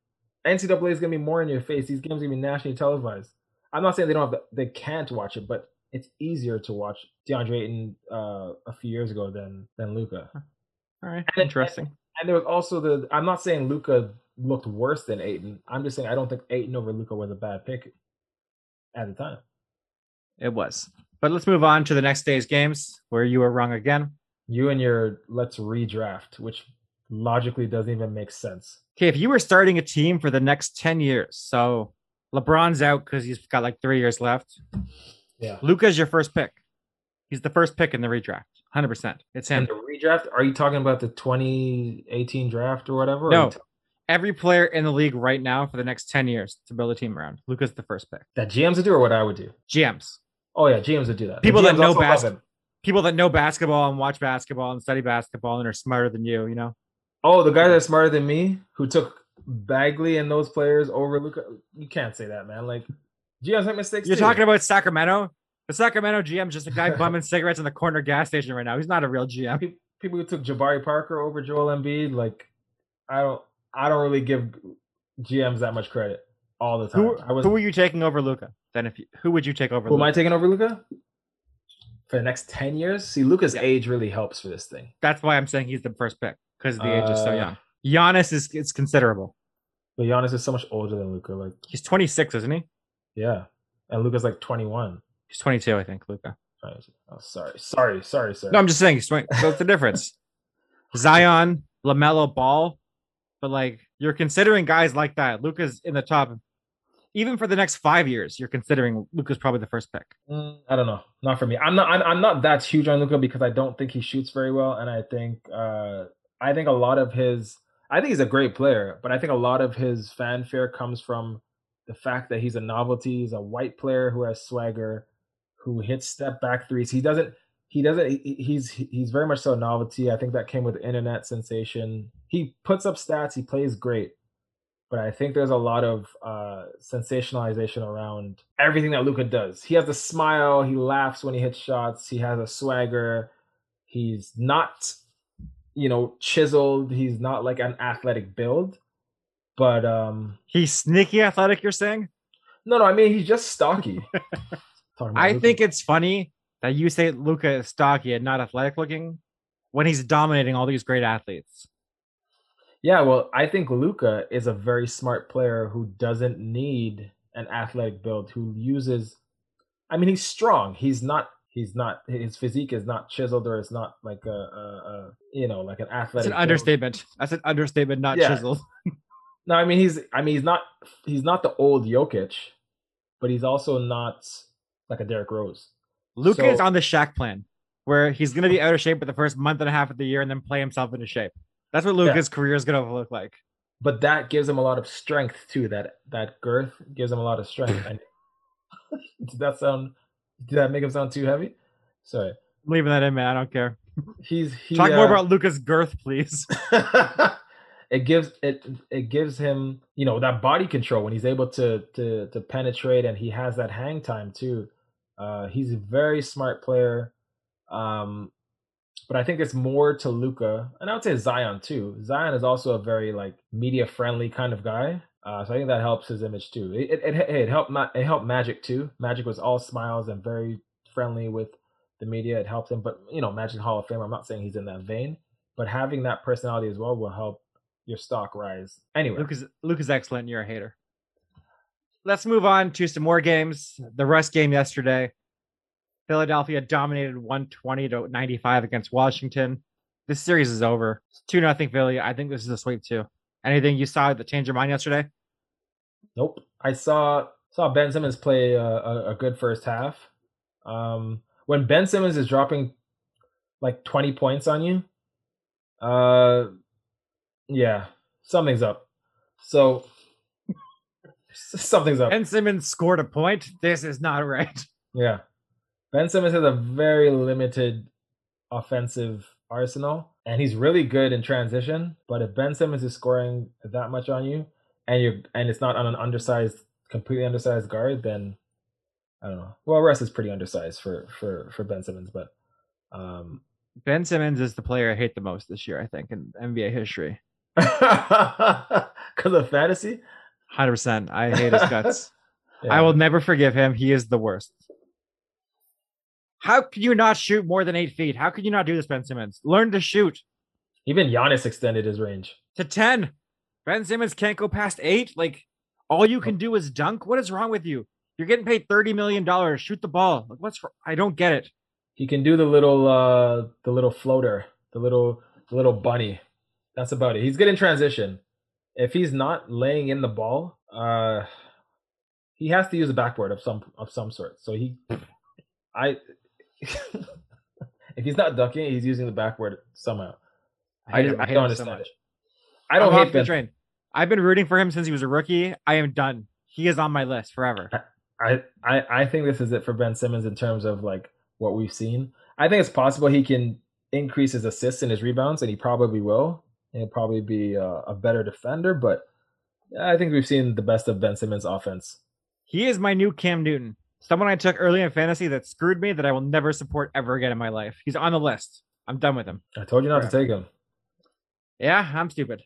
NCAA is gonna be more in your face. These games are gonna be nationally televised. I'm not saying they don't have, the, they can't watch it, but it's easier to watch DeAndre Ayton uh, a few years ago than than Luka. All right, then- interesting. And there was also the. I'm not saying Luka looked worse than Ayton. I'm just saying I don't think Ayton over Luka was a bad pick at the time. It was. But let's move on to the next day's games where you were wrong again. You and your let's redraft, which logically doesn't even make sense. Okay, if you were starting a team for the next 10 years, so LeBron's out because he's got like three years left. Yeah. Luka's your first pick. He's the first pick in the redraft. 100%. It's In him. the redraft, are you talking about the 2018 draft or whatever? No. you ta- Every player in the league right now for the next 10 years to build a team around. Luka's the first pick. that GMs would do or what I would do? GMs. Oh yeah, GMs would do that. People that know also love bas- him. People that know basketball and watch basketball and study basketball and are smarter than you, you know? Oh, the guy that's smarter than me who took Bagley and those players over Luka. You can't say that, man. Like GMs make mistakes. You're too. talking about Sacramento? The Sacramento GM's just a guy (laughs) bumming cigarettes in the corner gas station right now. He's not a real GM. People who took Jabari Parker over Joel Embiid. Like I don't, I don't really give GMs that much credit all the time. Who, I was. who are you taking over Luka? Then if you, who would you take over who am I taking over Luka? For the next ten years, see, Luka's age really helps for this thing. That's why I'm saying he's the first pick because the age is so Uh, young. Giannis is it's considerable. But Giannis is so much older than Luka. Like, He's 26, isn't he? yeah, and Luka's like twenty one. He's 22, I think. Luka. Oh, sorry, sorry, sorry, sir. No, I'm just saying. So what's the difference? (laughs) Zion, Lamelo, Ball, but like you're considering guys like that. Luka's in the top. Even for the next five years, you're considering Luka's probably the first pick. Mm, I don't know. Not for me. I'm not. I'm, I'm not that huge on Luka because I don't think he shoots very well, and I think. uh I think a lot of his. I think he's a great player, but I think a lot of his fanfare comes from the fact that he's a novelty. He's a white player who has swagger, who hits step back threes. He doesn't. He doesn't. He's he's very much so a novelty. I think that came with internet sensation. He puts up stats. He plays great, but I think there's a lot of uh, sensationalization around everything that Luka does. He has a smile. He laughs when he hits shots. He has a swagger. He's not, you know, chiseled. He's not like an athletic build, but um, He's sneaky athletic. You're saying? no, no. I mean, he's just stocky. (laughs) I Luka. think it's funny that you say Luka is stocky and not athletic looking when he's dominating all these great athletes. Yeah, well, I think Luka is a very smart player who doesn't need an athletic build, who uses I mean, he's strong. He's not he's not his physique is not chiseled or it's not like a, a, a you know, like an That's athletic an build. understatement. That's an understatement, not Yeah. chiseled. (laughs) No, I mean he's I mean he's not he's not the old Jokic, but he's also not like a Derrick Rose. Luka is on the Shaq plan, where he's going to be out of shape for the first month and a half of the year and then play himself into shape. That's what Luka's career is going to look like. But that gives him a lot of strength too. That that girth gives him a lot of strength. (laughs) And (laughs) did that sound did that make him sound too heavy? Sorry. I'm leaving that in, man. I don't care. He's he Talk more uh, about Luka's girth, please. (laughs) it gives it it gives him you know that body control when he's able to to to penetrate and he has that hang time too uh he's a very smart player um but i think it's more to luka and i would say zion too zion is also a very like media friendly kind of guy uh so i think that helps his image too it it, it, it helped it helped magic too magic was all smiles and very friendly with the media it helped him but you know magic hall of fame i'm not saying he's in that vein but having that personality as well will help your stock rise. Anyway, Luke is Luke is excellent. You're a hater. Let's move on to some more games. The rest game yesterday. Philadelphia dominated 120 to 95 against Washington. This series is over. 2 nothing Philly. I think this is a sweep too. Anything you saw that changed your mind yesterday? Nope. I saw saw Ben Simmons play a, a, a good first half. Um, when Ben Simmons is dropping like 20 points on you, uh, yeah, something's up. So (laughs) something's up. Ben Simmons scored a point. This is not right. (laughs) Yeah. Ben Simmons has a very limited offensive arsenal, and he's really good in transition. But if Ben Simmons is scoring that much on you, and you and it's not on an undersized, completely undersized guard, then I don't know. Well, Russ is pretty undersized for for for Ben Simmons, but um, Ben Simmons is the player I hate the most this year. I think in NBA history. (laughs) because of fantasy. Hundred percent. I hate his guts. (laughs) yeah. I will never forgive him. He is the worst. How could you not shoot more than eight feet? How could you not do this, Ben Simmons? Learn to shoot. Even Giannis extended his range to ten. Ben Simmons can't go past eight. Like all you can do is dunk. What is wrong with you? You're getting paid thirty million dollars. Shoot the ball. Like what's? I don't get it. He can do the little, uh the little floater, the little, the little bunny. That's about it. He's good in transition. If he's not laying in the ball, uh, he has to use a backboard of some of some sort. So he, I, (laughs) if he's not ducking, he's using the backboard somehow. I, I, I, I don't understand so it. I don't I'm hate Ben. Train. I've been rooting for him since he was a rookie. I am done. He is on my list forever. I, I, I think this is it for Ben Simmons in terms of like what we've seen. I think it's possible he can increase his assists and his rebounds, and he probably will. And he'll probably be a, a better defender, but I think we've seen the best of Ben Simmons' offense. He is my new Cam Newton. Someone I took early in fantasy that screwed me that I will never support ever again in my life. He's on the list. I'm done with him. I told you not to take him. Yeah, I'm stupid.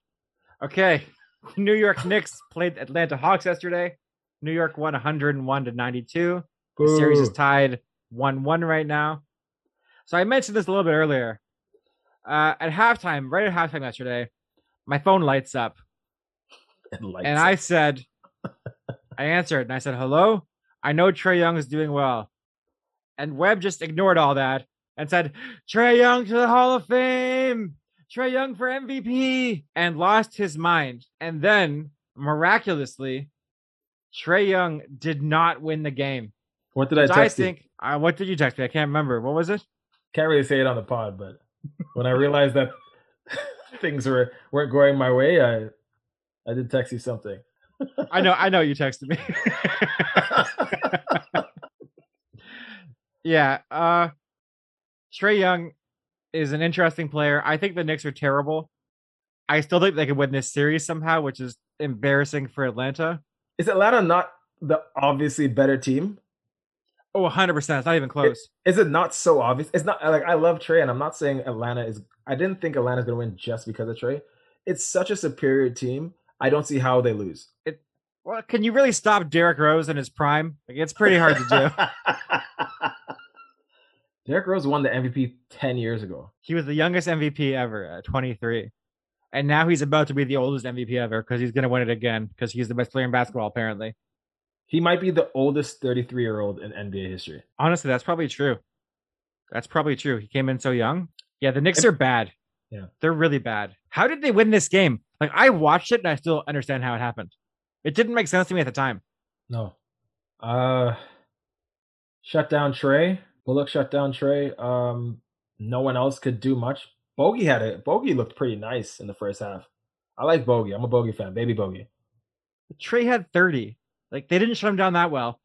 Okay. (laughs) New York Knicks played Atlanta Hawks yesterday. New York won 101 to 92. Boo. The series is tied 1 1 right now. So I mentioned this a little bit earlier. Uh, at halftime, right at halftime yesterday, my phone lights up. lights and up. I said, (laughs) I answered and I said, hello. I know Trae Young is doing well. And Webb just ignored all that and said, Trae Young to the Hall of Fame. Trae Young for MVP and lost his mind. And then miraculously, Trae Young did not win the game. What did I text I think, uh, what did you text me? I can't remember. What was it? Can't really say it on the pod, but when I realized that (laughs) things were weren't going my way, I I did text you something. I know, I know you texted me. (laughs) (laughs) yeah, uh Trae Young is an interesting player. I think the Knicks are terrible. I still think they could win this series somehow, which is embarrassing for Atlanta. Is Atlanta not the obviously better team? Oh, 100%. It's not even close. It, is it not so obvious? It's not like I love Trae, and I'm not saying Atlanta is. I didn't think Atlanta's going to win just because of Trae. It's such a superior team. I don't see how they lose. It, well, can you really stop Derrick Rose in his prime? Like, it's pretty hard to do. (laughs) Derrick Rose won the MVP 10 years ago. He was the youngest MVP ever at 23. And now he's about to be the oldest MVP ever because he's going to win it again because he's the best player in basketball, apparently. He might be the oldest 33 year old in NBA history. Honestly, that's probably true. That's probably true. He came in so young. Yeah, the Knicks are bad. Yeah. They're really bad. How did they win this game? Like I watched it and I still understand how it happened. It didn't make sense to me at the time. No. Uh shut down Trae. Bullock shut down Trae. Um no one else could do much. Bogey had it. Bogey looked pretty nice in the first half. I like Bogey. I'm a Bogey fan. Baby Bogey. Trae had 30. Like they didn't shut him down that well.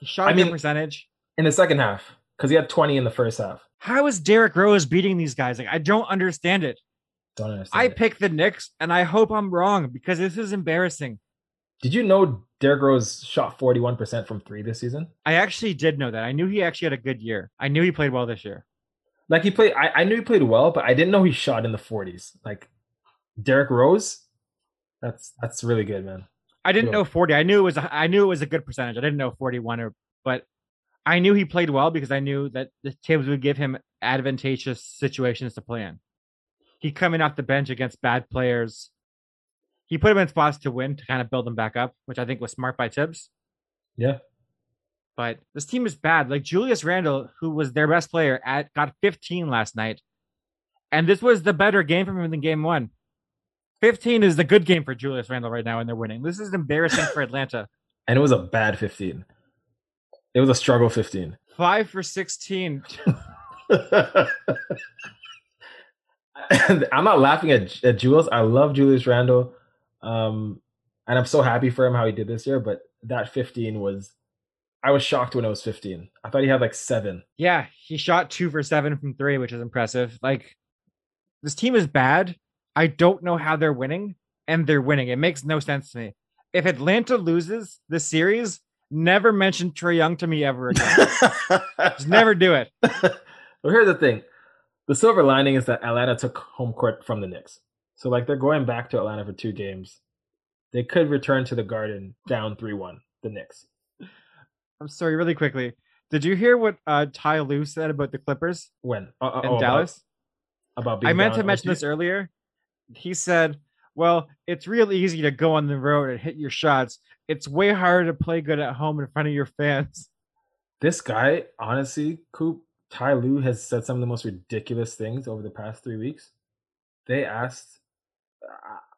He shot I mean, percentage in the second half because he had 20 in the first half. How is Derrick Rose beating these guys? Like I don't understand it. Don't understand. I it. picked the Knicks, and I hope I'm wrong because this is embarrassing. Did you know Derrick Rose shot 41% from three this season? I actually did know that. I knew he actually had a good year. I knew he played well this year. Like he played, I, I knew he played well, but I didn't know he shot in the 40s. Like Derrick Rose, that's that's really good, man. I didn't know 40. I knew it was a, I knew it was a good percentage. I didn't know 41 or but I knew he played well because I knew that the Thibs would give him advantageous situations to play in. He coming off the bench against bad players he put him in spots to win to kind of build them back up, which I think was smart by Thibs. Yeah. But this team is bad. Like Julius Randle, who was their best player, at got 15 last night, and this was the better game from him than game one. 15 is the good game for Julius Randle right now, and they're winning. This is embarrassing for (laughs) Atlanta. And it was a bad 15. It was a struggle 15. Five for 16. (laughs) (laughs) I'm not laughing at, at Julius. I love Julius Randle. Um, and I'm so happy for him how he did this year. But that 15 was, I was shocked when it was 15. I thought he had like seven. Yeah, he shot two for seven from three, which is impressive. Like, this team is bad. I don't know how they're winning, and they're winning. It makes no sense to me. If Atlanta loses the series, never mention Trae Young to me ever (laughs) again. Just never do it. (laughs) well, here's the thing the silver lining is that Atlanta took home court from the Knicks. So, like, they're going back to Atlanta for two games. They could return to the Garden down 3 1, the Knicks. I'm sorry, really quickly. Did you hear what uh, Ty Lue said about the Clippers When? Uh, uh, in oh, Dallas? About, about being I meant to mention 0-2? this earlier. He said, Well, it's real easy to go on the road and hit your shots. It's way harder to play good at home in front of your fans. This guy, honestly, Coop, Ty Lue has said some of the most ridiculous things over the past three weeks. They asked,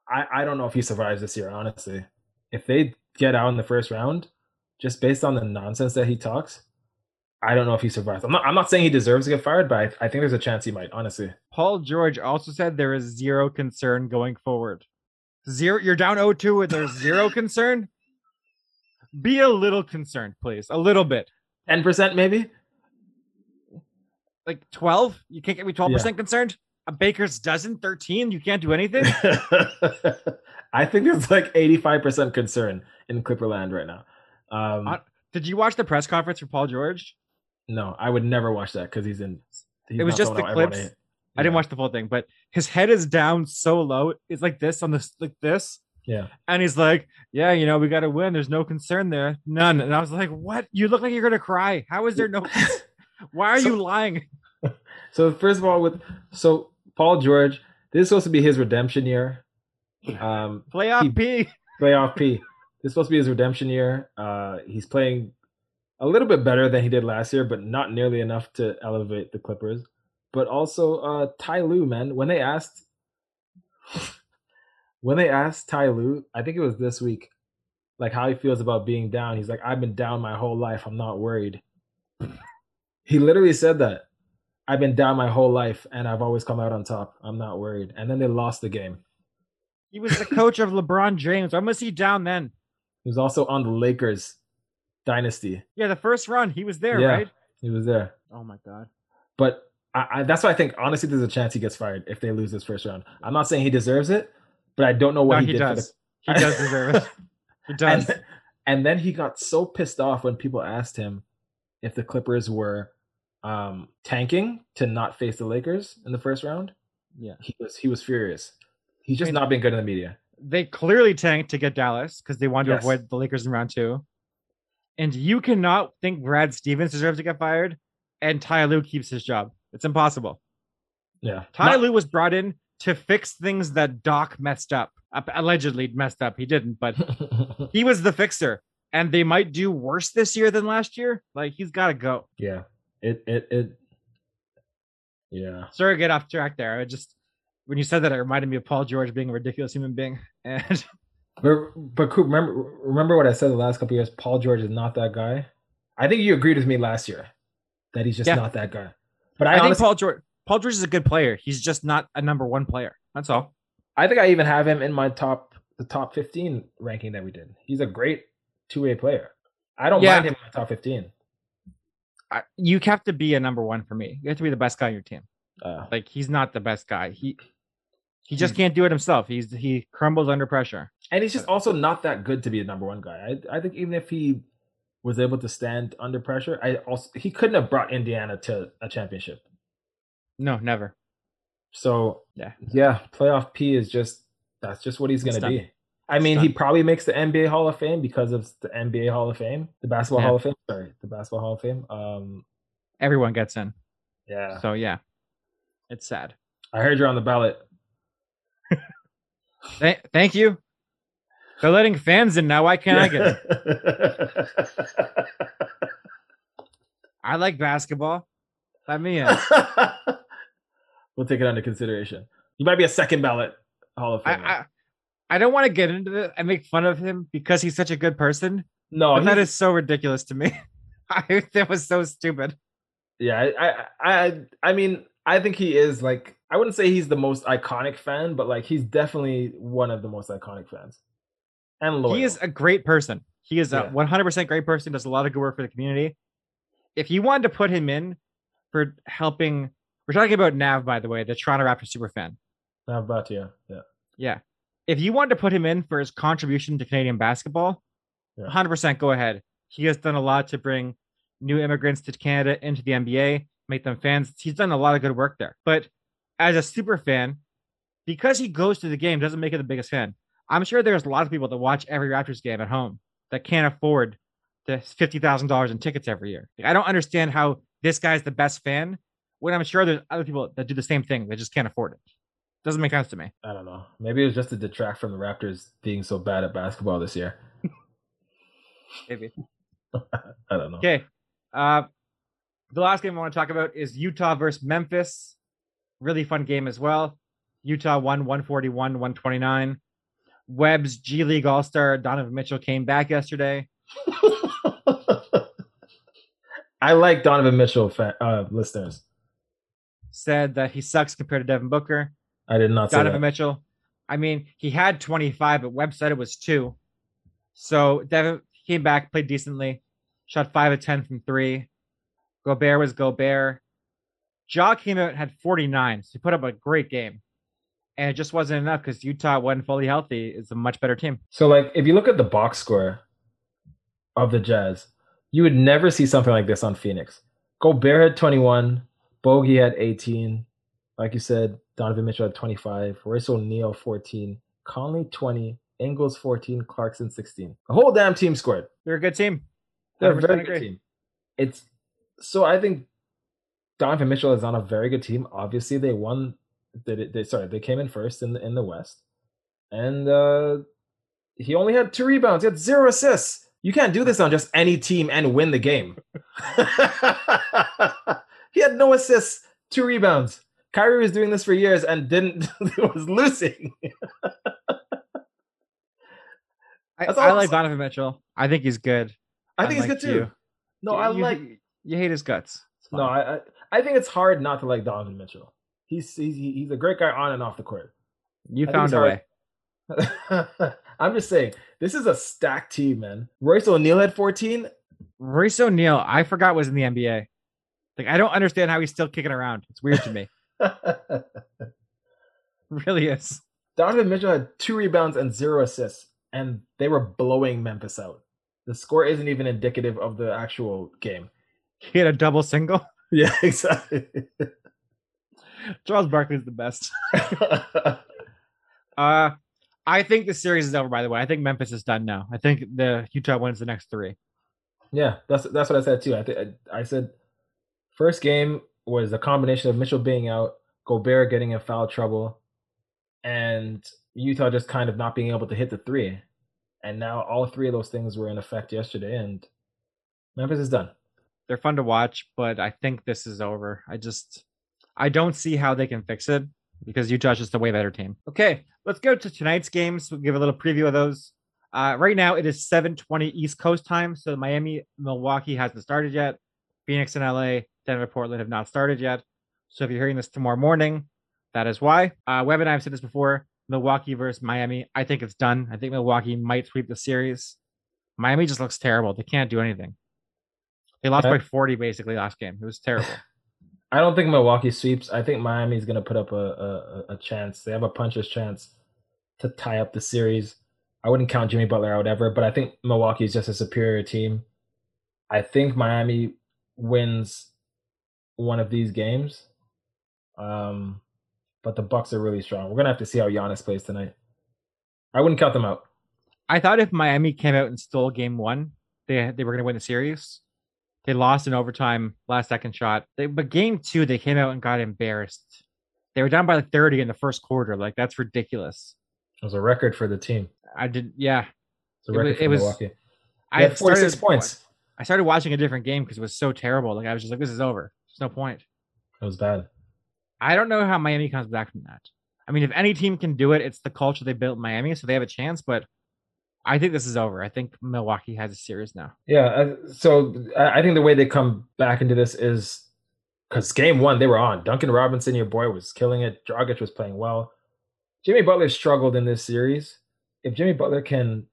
I, I don't know if he survives this year, honestly. If they get out in the first round, just based on the nonsense that he talks, I don't know if he survives. I'm not, I'm not saying he deserves to get fired, but I, I think there's a chance he might, honestly. Paul George also said there is zero concern going forward. Zero, you're down 0-2 (laughs) and there's zero concern. Be a little concerned, please. A little bit. 10% maybe? Like 12? You can't get me 12% concerned? A baker's dozen, 13? You can't do anything? (laughs) I think there's like 85% concern in Clipperland right now. Um, Uh, Did you watch the press conference for Paul George? no, I would never watch that because he's in. He's It was just the I wanna clips. I didn't watch the full thing, but his head is down so low. It's like this on this, like this. Yeah. And he's like, Yeah, you know, we got to win. There's no concern there. None. And I was like, What? You look like you're going to cry. How is there no? (laughs) Why are So- you lying? So first of all, with so Paul George, this is supposed to be his redemption year. Um, Playoff He- P. playoff P. This is supposed to be his redemption year. Uh, he's playing a little bit better than he did last year, but not nearly enough to elevate the Clippers. But also, uh, Ty Lue, man, when they asked, (laughs) when they asked Ty Lue, I think it was this week, like how he feels about being down. He's like, I've been down my whole life. I'm not worried. (laughs) he literally said that. I've been down my whole life and I've always come out on top. I'm not worried. And then they lost the game. He was the coach of LeBron James. Why was he down then? He was also on the Lakers dynasty. Yeah, the first run, he was there, Yeah. right? He was there. Oh my god. But I, I, that's why I think honestly there's a chance he gets fired if they lose this first round. I'm not saying he deserves it, but I don't know what No, he, he did does. for He does (laughs) deserve it. He does. and, and then he got so pissed off when people asked him if the Clippers were um, tanking to not face the Lakers in the first round. Yeah. He was he was furious. He's just mean- not been good in the media. They clearly tanked to get Dallas because they wanted to Yes. avoid the Lakers in round two. And you cannot think Brad Stevens deserves to get fired and Ty Lue keeps his job. It's impossible. Yeah. Ty Not- Lue was brought in to fix things that Doc messed up. Allegedly messed up. He didn't, but (laughs) he was the fixer. And they might do worse this year than last year. Like he's got to go. yeah. It it it. Yeah. Sorry to get off track there. I just when you said that, it reminded me of Paul George being a ridiculous human being. (laughs) And But but Coop, remember remember what I said the last couple years. Paul George is not that guy. I think you agreed with me last year that he's just Yeah. not that guy. But I, I, think Paul George Paul George is a good player. He's just not a number one player. That's all. I think I even have him in my top the top fifteen ranking that we did. He's a great two way player. I don't Yeah. mind him in my top fifteen. I, you have to be a number one for me. You have to be the best guy on your team. Uh, Like he's not the best guy. He he just can't do it himself. He's he crumbles under pressure. and he's just also not that good to be a number one guy. I I think even if he was able to stand under pressure, I also he couldn't have brought Indiana to a championship. No, never. So Yeah. yeah, playoff P is just that's just what he's gonna done. be. I mean, he probably makes the NBA Hall of Fame because of the NBA Hall of Fame, the Basketball Yeah. Hall of Fame. Sorry, the Basketball Hall of Fame. Um, Everyone gets in. yeah, So yeah, it's sad. I heard you're on the ballot. (laughs) Th- thank you. They're letting fans in now. Why can't I get in? (laughs) I like basketball. Let me in. (laughs) we'll take it under consideration. You might be a second ballot Hall of Famer. I, I don't want to get into it and make fun of him because he's such a good person. no, but that so ridiculous to me. (laughs) I, that was so stupid. Yeah, I, I, I, I mean, I think he is like I wouldn't say he's the most iconic fan, but like he's definitely one of the most iconic fans. And loyal. He is a great person. He is a Yeah. 100% great person. Does a lot of good work for the community. If you wanted to put him in for helping, we're talking about Nav, by the way, the Toronto Raptors super fan. About you? Yeah. Yeah. If you wanted to put him in for his contribution to Canadian basketball, Yeah. 100% go ahead. He has done a lot to bring new immigrants to Canada into the NBA, make them fans. He's done a lot of good work there. But as a super fan, because he goes to the game doesn't make it the biggest fan. I'm sure there's a lot of people that watch every Raptors game at home that can't afford the $50,000 in tickets every year. I don't understand how this guy's the best fan when I'm sure there's other people that do the same thing that just can't afford it. Doesn't make sense to me. I don't know. Maybe it was just to detract from the Raptors being so bad at basketball this year. (laughs) Maybe. (laughs) I don't know. Okay. Uh, the last game I want to talk about is Utah versus Memphis. Really fun game as well. Utah won 141, 129. Webb's G League All Star Donovan Mitchell came back yesterday. (laughs) I like Donovan Mitchell uh, listeners. Said that he sucks compared to Devin Booker. I did not say Donovan that. Mitchell. I mean, he had 25, but Webb said it was two. So Devin came back, played decently, shot five of 10 from three. Gobert was Gobert. Ja came out and had 49, so he put up a great game. And it just wasn't enough because Utah, when fully healthy, is a much better team. So, like, if you look at the box score of the Jazz, you would never see something like this on Phoenix. Gobert had 21, Bogey had 18. Like you said, Donovan Mitchell had 25, Royce O'Neale 14, Conley 20, Ingles 14, Clarkson 16. The whole damn team scored. They're a good team. They're a 100% very good team. It's so I think Donovan Mitchell is on a very good team. Obviously, they won. They, they sorry, they came in first in the in the West, and uh he only had two rebounds. He had zero assists. You can't do this on just any team and win the game. (laughs) he had no assists, two rebounds. Kyrie was doing this for years and didn't (laughs) was losing. I, I like. Donovan Mitchell. I think he's good. I think he's good too. you. No, You- I you- like You hate his guts. No. I, I I think it's hard not to like Donovan Mitchell. He's he's he's a great guy on and off the court. you I found a hard- way. (laughs) I'm just saying, this is a stacked team, man. Royce O'Neale had 14. Royce O'Neale, I forgot was in the NBA. Like I don't understand how he's still kicking around. It's weird to me. (laughs) (laughs) Really is. Donovan Mitchell had two rebounds and zero assists, and they were blowing Memphis out. The score isn't even indicative of the actual game. He had a double single. (laughs) Yeah, exactly. (laughs) Charles Barkley's the best. Uh I think the series is over, by the way. I think Memphis is done now. I think the Utah wins the next three. Yeah, that's that's what I said too. I think I said first game was a combination of Mitchell being out, Gobert getting in foul trouble, and Utah just kind of not being able to hit the three. And now all three of those things were in effect yesterday, and Memphis is done. They're fun to watch, but I think this is over. I just I don't see how they can fix it because Utah's just a way better team. Okay, let's go to tonight's games. We'll give a little preview of those. Uh, right now it is 7:20 East Coast time, so Miami, Milwaukee hasn't started yet. Phoenix and LA, Denver, Portland have not started yet. So if you're hearing this tomorrow morning, that is why. Uh, Webb and I have said this before: Milwaukee versus Miami. I think it's done. I think Milwaukee might sweep the series. Miami just looks terrible. They can't do anything. They lost Yeah. by 40 basically last game. It was terrible. (laughs) I don't think Milwaukee sweeps. I think Miami's going to put up a, a a chance. They have a puncher's chance to tie up the series. I wouldn't count Jimmy Butler out ever, but I think Milwaukee is just a superior team. I think Miami wins one of these games. Um, but the Bucks are really strong. We're gonna have to see how Giannis plays tonight. I wouldn't count them out. I thought if Miami came out and stole game one, they they were going to win the series. They lost in overtime, last second shot. They, but game two, they came out and got embarrassed. They were down by like 30 in the first quarter. Like that's ridiculous. It was a record for the team. I did. Yeah, It's a It record it for was- I had 46 started- points. I started watching a different game because it was so terrible. Like I was just like, this is over. There's no point. It was bad. I don't know how Miami comes back from that. I mean, if any team can do it, it's the culture they built in Miami, so they have a chance. But I think this is over. I think Milwaukee has a series now. Yeah. uh, So I I think the way they come back into this is because game one they were on. Duncan Robinson, your boy, was killing it. Dragic was playing well. Jimmy Butler struggled in this series. If Jimmy Butler can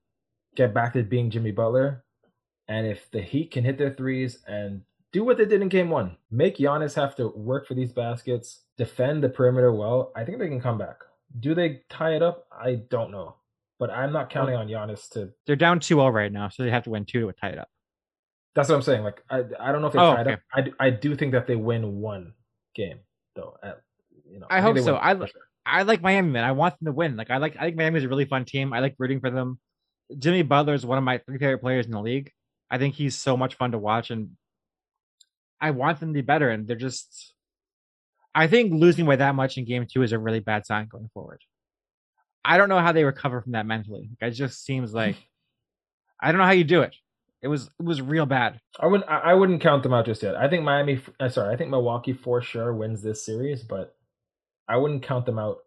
get back to being Jimmy Butler, and if the Heat can hit their threes and do what they did in game one, make Giannis have to work for these baskets, defend the perimeter well, I think they can come back. Do they tie it up? I don't know. But I'm not counting oh. on Giannis to They're down 2-0 right now, so they have to win two to tie it up. That's what I'm saying. Like I, I don't know if they Oh, tied okay. up. I, I do think that they win one game though. At, you know, I think hope so. I sure. I like Miami, man. I want them to win. Like I like I think Miami's a really fun team. I like rooting for them. Jimmy Butler is one of my three favorite players in the league. I think he's so much fun to watch, and I want them to be better. And they're just, I think losing by that much in game two is a really bad sign going forward. I don't know how they recover from that mentally. It just seems (laughs) like I don't know how you do it. It was it was real bad. I wouldn't. I wouldn't count them out just yet. I think Miami. uh, sorry, I think Milwaukee for sure wins this series, but I wouldn't count them out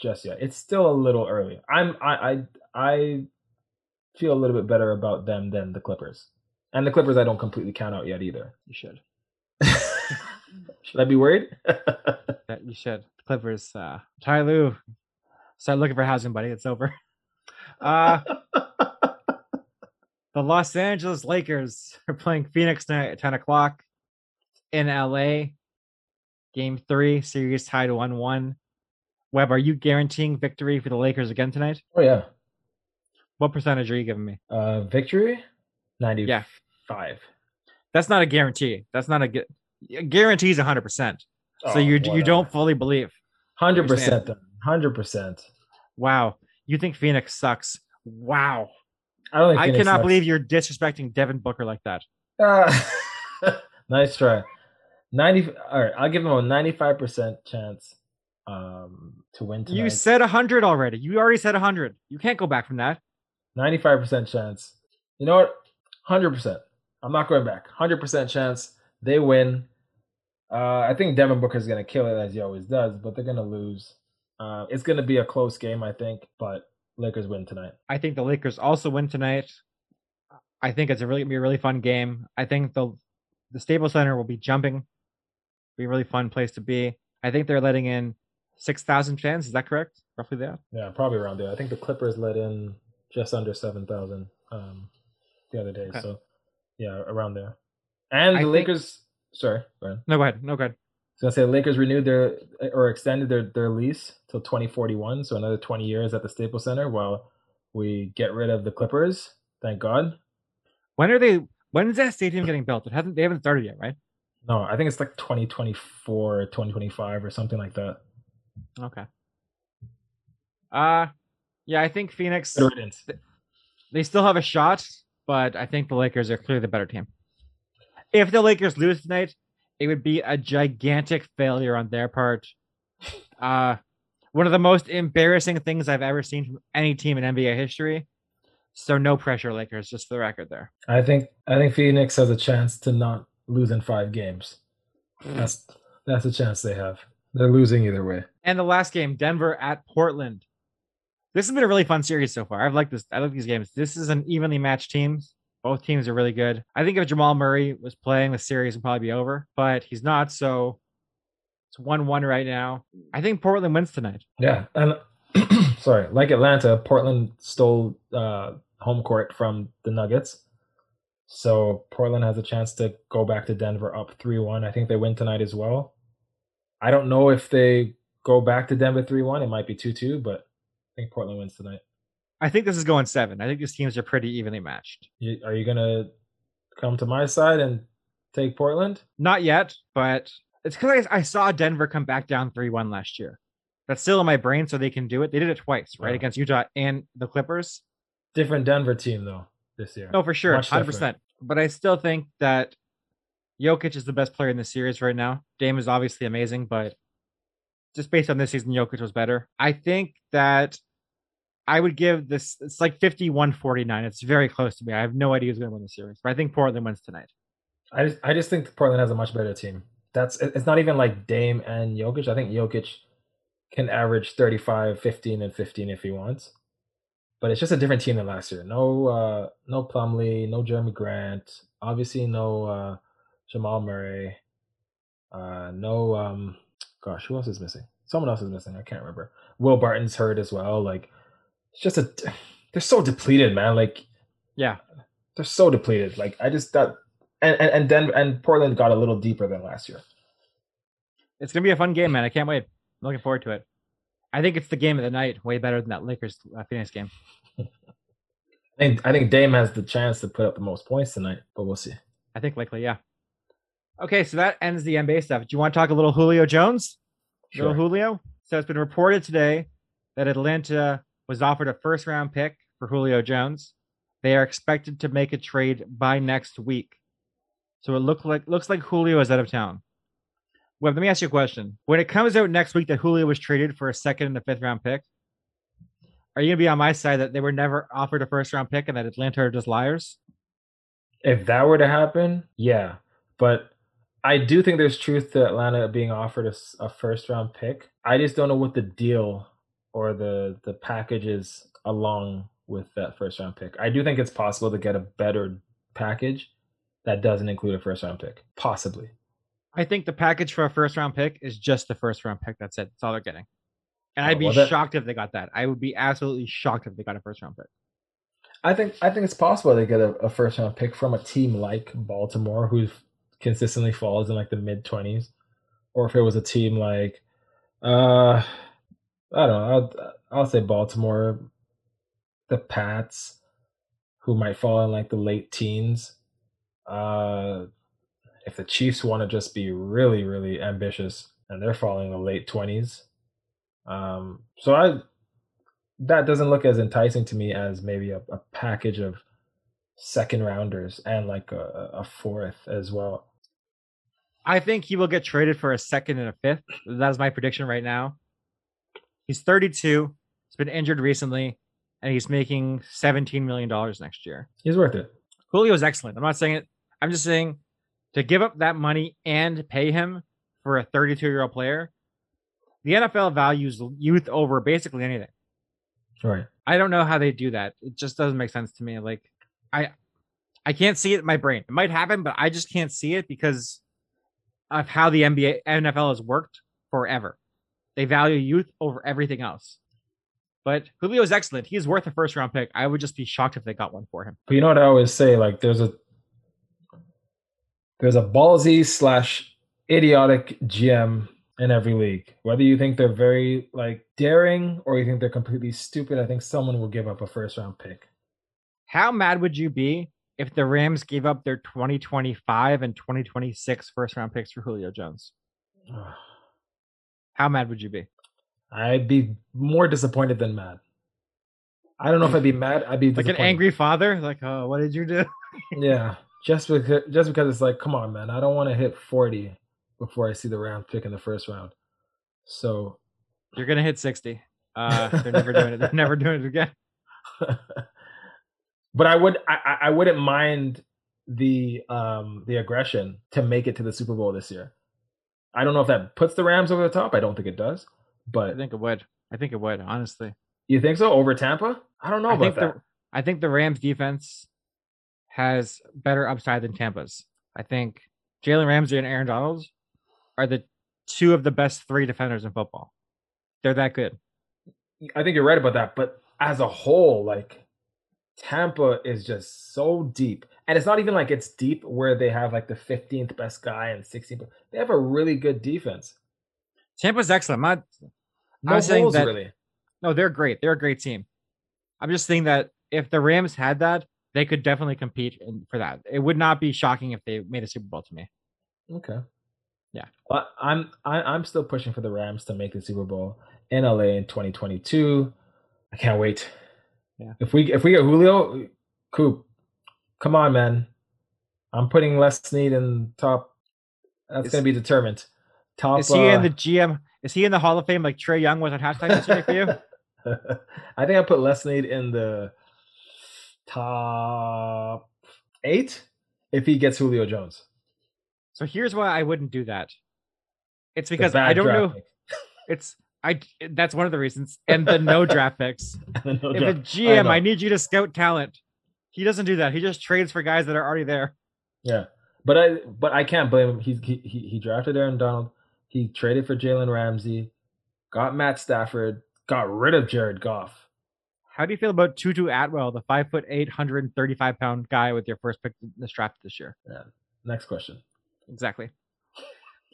just yet. It's still a little early. I'm. I. I. I feel a little bit better about them than the Clippers, and the Clippers I don't completely count out yet either. You should. (laughs) Should I be worried? (laughs) That you should. Clippers. Uh, Ty Lue, start looking for housing, buddy. It's over. (laughs) Uh, the Los Angeles Lakers are playing Phoenix tonight at 10 o'clock in LA. Game three, series tied 1 1. Webb, are you guaranteeing victory for the Lakers again tonight? oh yeah. What percentage are you giving me? Uh, victory. Ninety. Yeah. That's not a guarantee. That's not a gu- guarantee is 100%. Oh, so you you don't fully believe. Hundred understand. percent. Hundred percent. Wow. You think Phoenix sucks. Wow. I. I cannot sucks. believe you're disrespecting Devin Booker like that. Uh, (laughs) nice try. Ninety. All right, I'll give him a ninety-five percent chance um, to win tonight. You said 100 already. You already said 100. You can't go back from that. Ninety-five percent chance. You know what? Hundred percent. I'm not going back. Hundred percent chance they win. Uh, I think Devin Booker's gonna kill it as he always does, but they're gonna lose. Uh, it's gonna be a close game, I think, but Lakers win tonight. I think the Lakers also win tonight. I think it's a really be a really fun game. I think the the Staples Center will be jumping. Be a really fun place to be. I think they're letting in six thousand fans. Is that correct? Roughly that. Yeah, probably around there. I think the Clippers let in just under seven thousand um, the other day. Okay. So yeah, around there. And I the think- Lakers. Sorry, go ahead. No, go ahead. No, go ahead. So I say the Lakers renewed their or extended their their lease till twenty forty one, so another twenty years at the Staples Center while we get rid of the Clippers. Thank God. When are they? When is that stadium getting built? It hasn't. They haven't started yet, right? No, I think it's like 2024 or 2025 or something like that. Okay. Uh yeah, I think Phoenix. They still have a shot, but I think the Lakers are clearly the better team. If the Lakers lose tonight, it would be a gigantic failure on their part. Uh, one of the most embarrassing things I've ever seen from any team in NBA history. So no pressure, Lakers, just for the record there. I think I think Phoenix has a chance to not lose in five games. That's that's a chance they have. They're losing either way. And the last game, Denver at Portland. This has been a really fun series so far. I've liked this. I like these games. This is an evenly matched teams. Both teams are really good. I think if Jamal Murray was playing, the series would probably be over, but he's not. So it's one-one right now. I think Portland wins tonight. Yeah, and (clears throat) sorry, like Atlanta, Portland stole uh, home court from the Nuggets, so Portland has a chance to go back to Denver up three one. I think they win tonight as well. I don't know if they go back to Denver three one. It might be two two, but I think Portland wins tonight. I think this is going seven. I think these teams are pretty evenly matched. You, are you gonna come to my side and take Portland? Not yet, but it's because I, I saw Denver come back down three-one last year. That's still in my brain, so they can do it. They did it twice, right, Oh. against Utah and the Clippers. Different Denver team though this year. No, for sure, hundred percent. But I still think that Jokic is the best player in the series right now. Dame is obviously amazing, but just based on this season, Jokic was better. I think that I would give this. It's like 51-49. It's very close to me. I have no idea who's going to win the series, but I think Portland wins tonight. I just, I just think Portland has a much better team. That's it's not even like Dame and Jokic. I think Jokic can average 35, 15, and 15 if he wants. But it's just a different team than last year. No uh no Plumlee, no Jerami Grant, obviously no uh Jamal Murray. Uh no um gosh, who else is missing? Someone else is missing. I can't remember. Will Barton's hurt as well. Like it's just a they're so depleted, man. Like yeah. They're so depleted. Like I just that and and, and then and Portland got a little deeper than last year. It's gonna be a fun game, man. I can't wait. I'm looking forward to it. I think it's the game of the night, way better than that Lakers uh, Phoenix game. (laughs) I think I think Dame has the chance to put up the most points tonight, but we'll see. I think likely, yeah. Okay, so that ends the NBA stuff. Do you want to talk a little Julio Jones? Sure. Little Julio. So it's been reported today that Atlanta was offered a first round pick for Julio Jones. They are expected to make a trade by next week. So it look like looks like Julio is out of town. Well, let me ask you a question. When it comes out next week that Julio was traded for a second and a fifth round pick, are you gonna be on my side that they were never offered a first round pick and that Atlanta are just liars? If that were to happen, yeah. But I do think there's truth to Atlanta being offered a, a first round pick. I just don't know what the deal or the the package is along with that first round pick. I do think it's possible to get a better package that doesn't include a first round pick. Possibly. I think the package for a first round pick is just the first round pick. That's it. That's all they're getting. And I'd be well, that, shocked if they got that. I would be absolutely shocked if they got a first round pick. I think I think it's possible they get a, a first round pick from a team like Baltimore, who consistently falls in like the mid twenties, or if it was a team like, uh, I don't know, I'll, I'll say Baltimore, the Pats, who might fall in like the late teens. Uh, if the Chiefs want to just be really, really ambitious and they're falling in the late twenties, um, so I that doesn't look as enticing to me as maybe a, a package of second rounders and like a, a fourth as well. I think he will get traded for a second and a fifth. That is my prediction right now. He's 32. He's been injured recently, and he's making 17 million dollars next year. He's worth it. Julio is excellent. I'm not saying it. I'm just saying to give up that money and pay him for a 32 year old player, the NFL values youth over basically anything. Right. I don't know how they do that. It just doesn't make sense to me. Like, I, I can't see it in my brain. It might happen, but I just can't see it because of how the NBA NFL has worked forever. They value youth over everything else. But Julio is excellent. He's worth a first round pick. I would just be shocked if they got one for him. But you know what I always say? Like, there's a there's a ballsy slash idiotic GM in every league. Whether you think they're very like daring or you think they're completely stupid, I think someone will give up a first round pick. How mad would you be if the Rams gave up their 2025 and 2026 first round picks for Julio Jones? How mad would you be? I'd be more disappointed than mad. I don't know if I'd be mad. I'd be like an angry father. Like, oh, what did you do? (laughs) yeah, just because just because it's like, come on, man, I don't want to hit forty before I see the round pick in the first round. So you're gonna hit sixty. Uh, they're never doing it. They're never doing it again. (laughs) but I would, I, I wouldn't mind the um the aggression to make it to the Super Bowl this year. I don't know if that puts the Rams over the top. I don't think it does, but I think it would. I think it would. Honestly, you think so over Tampa? I don't know I about that. The, I think the Rams defense has better upside than Tampa's. I think Jalen Ramsey and Aaron Donald are the two of the best three defenders in football. They're that good. I think you're right about that. But as a whole, like Tampa is just so deep. And it's not even like it's deep where they have like the 15th best guy and 16th. They have a really good defense. Tampa's excellent. I'm not, no I'm saying that, really. No, they're great. They're a great team. I'm just saying that if the Rams had that, they could definitely compete in, for that. It would not be shocking if they made a Super Bowl to me. Okay. Yeah. Well, I'm I, am i am still pushing for the Rams to make the Super Bowl in LA in 2022. I can't wait. Yeah. If we if we get Julio, Coop, come on, man. I'm putting Les Snead in top. That's is, gonna be determined. Top. Is he uh, in the GM? Is he in the Hall of Fame like Trae Young was at halftime yesterday for you? (laughs) I think I put Les Snead in the top eight if he gets Julio Jones. So here's why I wouldn't do that. It's because I don't know. Pick. (laughs) It's I. That's one of the reasons. And the no draft picks. (laughs) no if draft. a GM, I, I need you to scout talent. He doesn't do that. He just trades for guys that are already there. Yeah, but I but I can't blame him. He he he drafted Aaron Donald. He traded for Jalen Ramsey, got Matt Stafford, got rid of Jared Goff. How do you feel about Tutu Atwell, the five foot eight, hundred and thirty five pound guy with your first pick in this draft this year? Yeah. Next question. Exactly.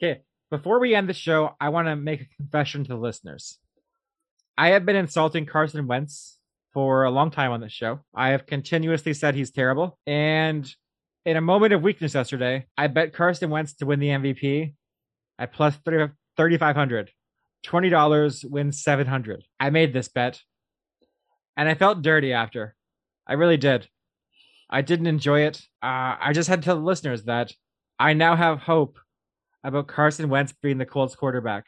Okay. Before we end the show, I want to make a confession to the listeners. I have been insulting Carson Wentz for a long time on this show. I have continuously said he's terrible. And in a moment of weakness yesterday, I bet Carson Wentz to win the MVP at plus 3,500. $20 wins 700. I made this bet and I felt dirty after. I really did. I didn't enjoy it. Uh, I just had to tell the listeners that I now have hope about Carson Wentz being the Colts quarterback.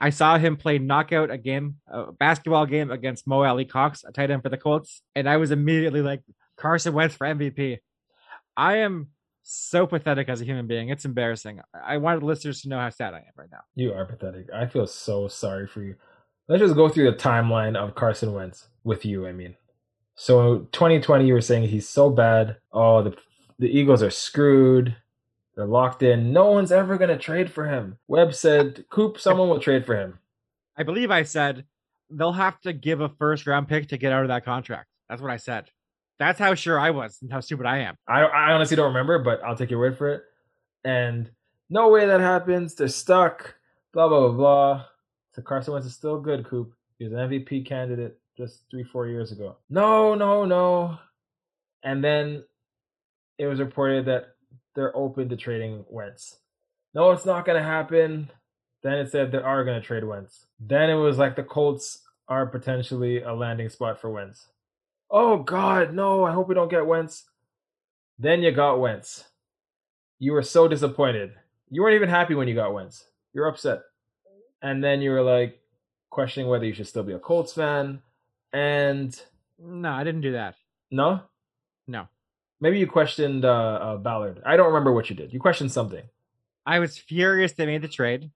I saw him play knockout a game, a basketball game against Mo Alie-Cox, a tight end for the Colts, and I was immediately like, Carson Wentz for MVP. I am so pathetic as a human being. It's embarrassing. I wanted listeners to know how sad I am right now. You are pathetic. I feel so sorry for you. Let's just go through the timeline of Carson Wentz with you. I mean, so 2020, you were saying he's so bad. Oh, the the Eagles are screwed. They're locked in. No one's ever going to trade for him. Webb said, Coop, someone will trade for him. I believe I said they'll have to give a first round pick to get out of that contract. That's what I said. That's how sure I was and how stupid I am. I, I honestly don't remember, but I'll take your word for it. And no way that happens. They're stuck. Blah, blah, blah, blah. So Carson Wentz is still good, Coop. He was an MVP candidate just three, four years ago. No, no, no. And then it was reported that they're open to trading Wentz. No, it's not going to happen. Then it said they are going to trade Wentz. Then it was like the Colts are potentially a landing spot for Wentz. Oh God, no! I hope we don't get Wentz. Then you got Wentz. You were so disappointed. You weren't even happy when you got Wentz. You're upset. And then you were like questioning whether you should still be a Colts fan. And no, I didn't do that. No, no. Maybe you questioned uh, uh, Ballard. I don't remember what you did. You questioned something. I was furious they made the trade,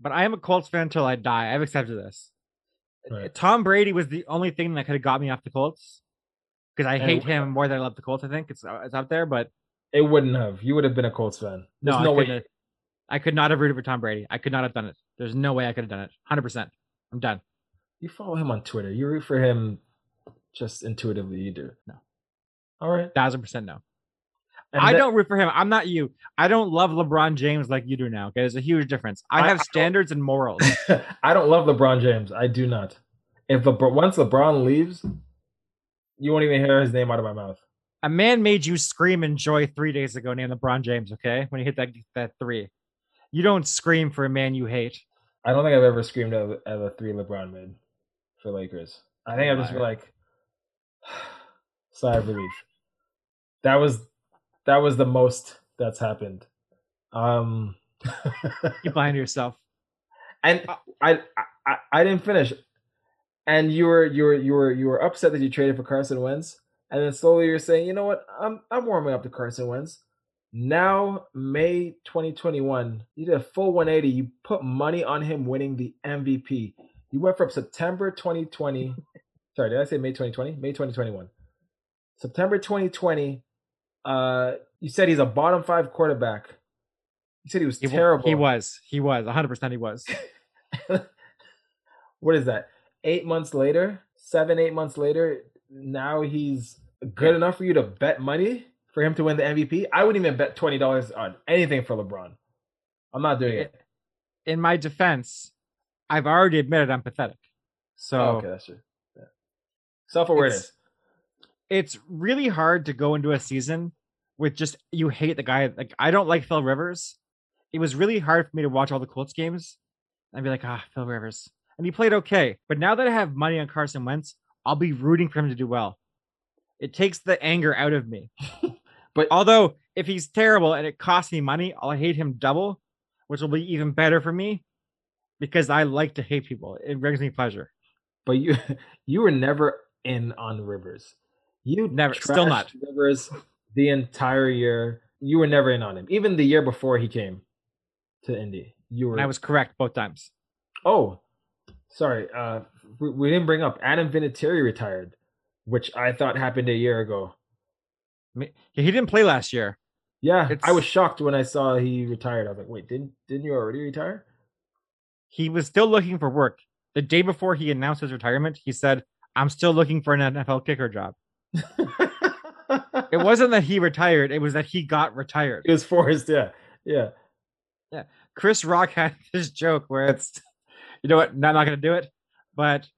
but I am a Colts fan until I die. I've accepted this. Right. Tom Brady was the only thing that could have got me off the Colts because I and hate him more than I love the Colts. I think it's uh, it's up there, but it wouldn't have. You would have been a Colts fan. There's no, no I way. I could not have rooted for Tom Brady. I could not have done it. There's no way I could have done it. Hundred percent. I'm done. You follow him on Twitter. You root for him just intuitively. You do. No. All right. Thousand percent no. And I that, don't root for him. I'm not you. I don't love LeBron James like you do now. Okay, there's a huge difference. I, I have standards and morals. (laughs) I don't love LeBron James. I do not. If LeBron, once LeBron leaves, you won't even hear his name out of my mouth. A man made you scream in joy three days ago named LeBron James. Okay, when he hit that that three, you don't scream for a man you hate. I don't think I've ever screamed at, at a three LeBron made for Lakers. I think I've just been like (sighs) sigh of relief that was that was the most that's happened. Um (laughs) you blind yourself. And I, I I didn't finish. And you were you were you were you were upset that you traded for Carson Wentz, and then slowly you're saying, you know what, I'm I'm warming up to Carson Wentz. Now, May 2021, you did a full 180. You put money on him winning the MVP. You went from September 2020. sorry, did I say May 2020? May 2021. September 2020 uh, you said he's a bottom five quarterback. You said he was he, terrible. He was. He was. 100% he was. (laughs) what is that? Eight months later, seven, eight months later, now he's good enough for you to bet money for him to win the MVP? I wouldn't even bet $20 on anything for LeBron. I'm not doing it. In my defense, I've already admitted I'm pathetic. So oh, okay, that's true. Yeah. Self awareness it's really hard to go into a season with just you hate the guy. Like I don't like Phil Rivers. It was really hard for me to watch all the Colts games and be like, ah, Phil Rivers. And he played okay. But now that I have money on Carson Wentz, I'll be rooting for him to do well. It takes the anger out of me. (laughs) but although if he's terrible and it costs me money, I'll hate him double, which will be even better for me because I like to hate people. It brings me pleasure. but you (laughs) you were never in on Rivers. You Never- still not. Rivers the entire year. You were never in on him. Even the year before he came to Indy. You were And I was correct both times. Oh, sorry. Uh, we, we didn't bring up Adam Vinatieri retired, which I thought happened a year ago. I mean, he didn't play last year. Yeah, I was shocked when I saw he retired. I was like, wait, didn't didn't you already retire? He was still looking for work. The day before he announced his retirement, he said, I'm still looking for an NFL kicker job. It wasn't that he retired, it was that he got retired. It was forced. Yeah, yeah. Yeah. Chris Rock had (laughs) this joke where it's, you know what, I'm not going to do it. But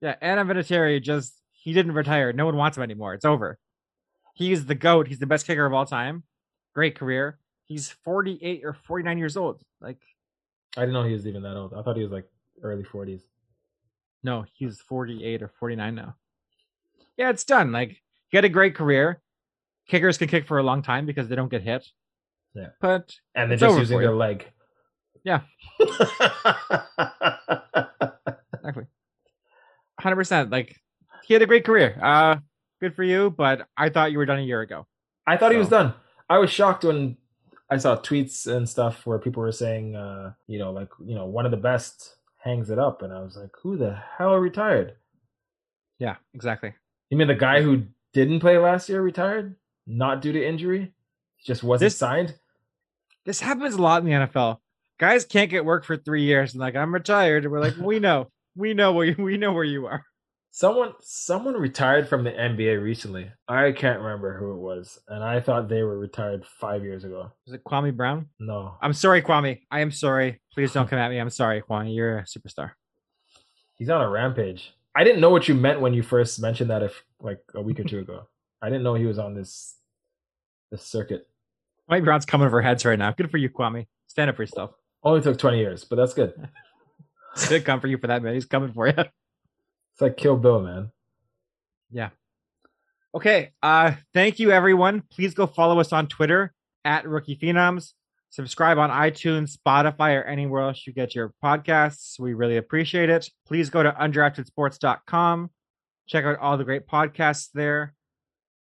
yeah, Adam Vinatieri just, he didn't retire. No one wants him anymore. It's over. He's the GOAT. He's the best kicker of all time. Great career. He's 48 or 49 years old. Like, I didn't know he was even that old. I thought he was like early forties. no, he's 48 or 49 now. Yeah, it's done. Like, he had a great career. Kickers can kick for a long time because they don't get hit. Yeah. But And they're just using their leg. Yeah. (laughs) exactly. 100%. Like, he had a great career. Uh, good for you, but I thought you were done a year ago. I thought he was done. I was shocked when I saw tweets and stuff where people were saying, uh, you know, like, you know, one of the best hangs it up. And I was like, who the hell retired? Yeah, exactly. You mean the guy who didn't play last year retired? Not due to injury? Just wasn't This- signed? This happens a lot in the NFL. Guys can't get work for three years and like I'm retired. And we're like, we know, we know where you, we know where you are. Someone someone retired from the NBA recently. I can't remember who it was. And I thought they were retired five years ago. Is it Kwame Brown? No. I'm sorry, Kwame. I am sorry. Please don't come at me. I'm sorry, Kwame. You're a superstar. He's on a rampage. I didn't know what you meant when you first mentioned that if like a week or two ago. I didn't know he was on this this circuit. Kwame Brown's coming over heads right now. Good for you, Kwame. Stand up for yourself. Only took 20 years, but that's good. (laughs) Good come for you for that, man. He's coming for you. It's like Kill Bill, man. Yeah. Okay. Uh, thank you, everyone. Please go follow us on Twitter at Rookie Phenoms. Subscribe on iTunes, Spotify, or anywhere else you get your podcasts. We really appreciate it. Please go to undraftedsports.com. Check out all the great podcasts there.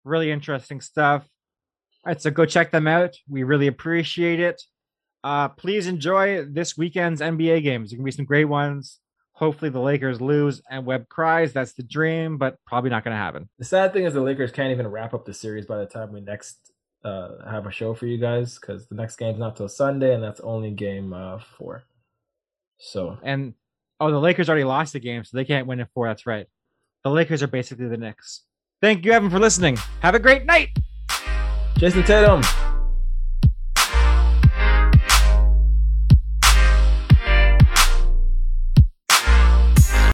Really interesting stuff. All right, so go check them out. We really appreciate it. Uh, please enjoy this weekend's NBA games. There can be some great ones. Hopefully, the Lakers lose and Webb cries. That's the dream, but probably not going to happen. The sad thing is the Lakers can't even wrap up the series by the time we next uh, have a show for you guys because the next game's not till Sunday and that's only game uh, four. So And oh, the Lakers already lost the game, so they can't win in four. That's right. The Lakers are basically the Knicks. Thank you, Evan, for listening. Have a great night. Jayson Tatum.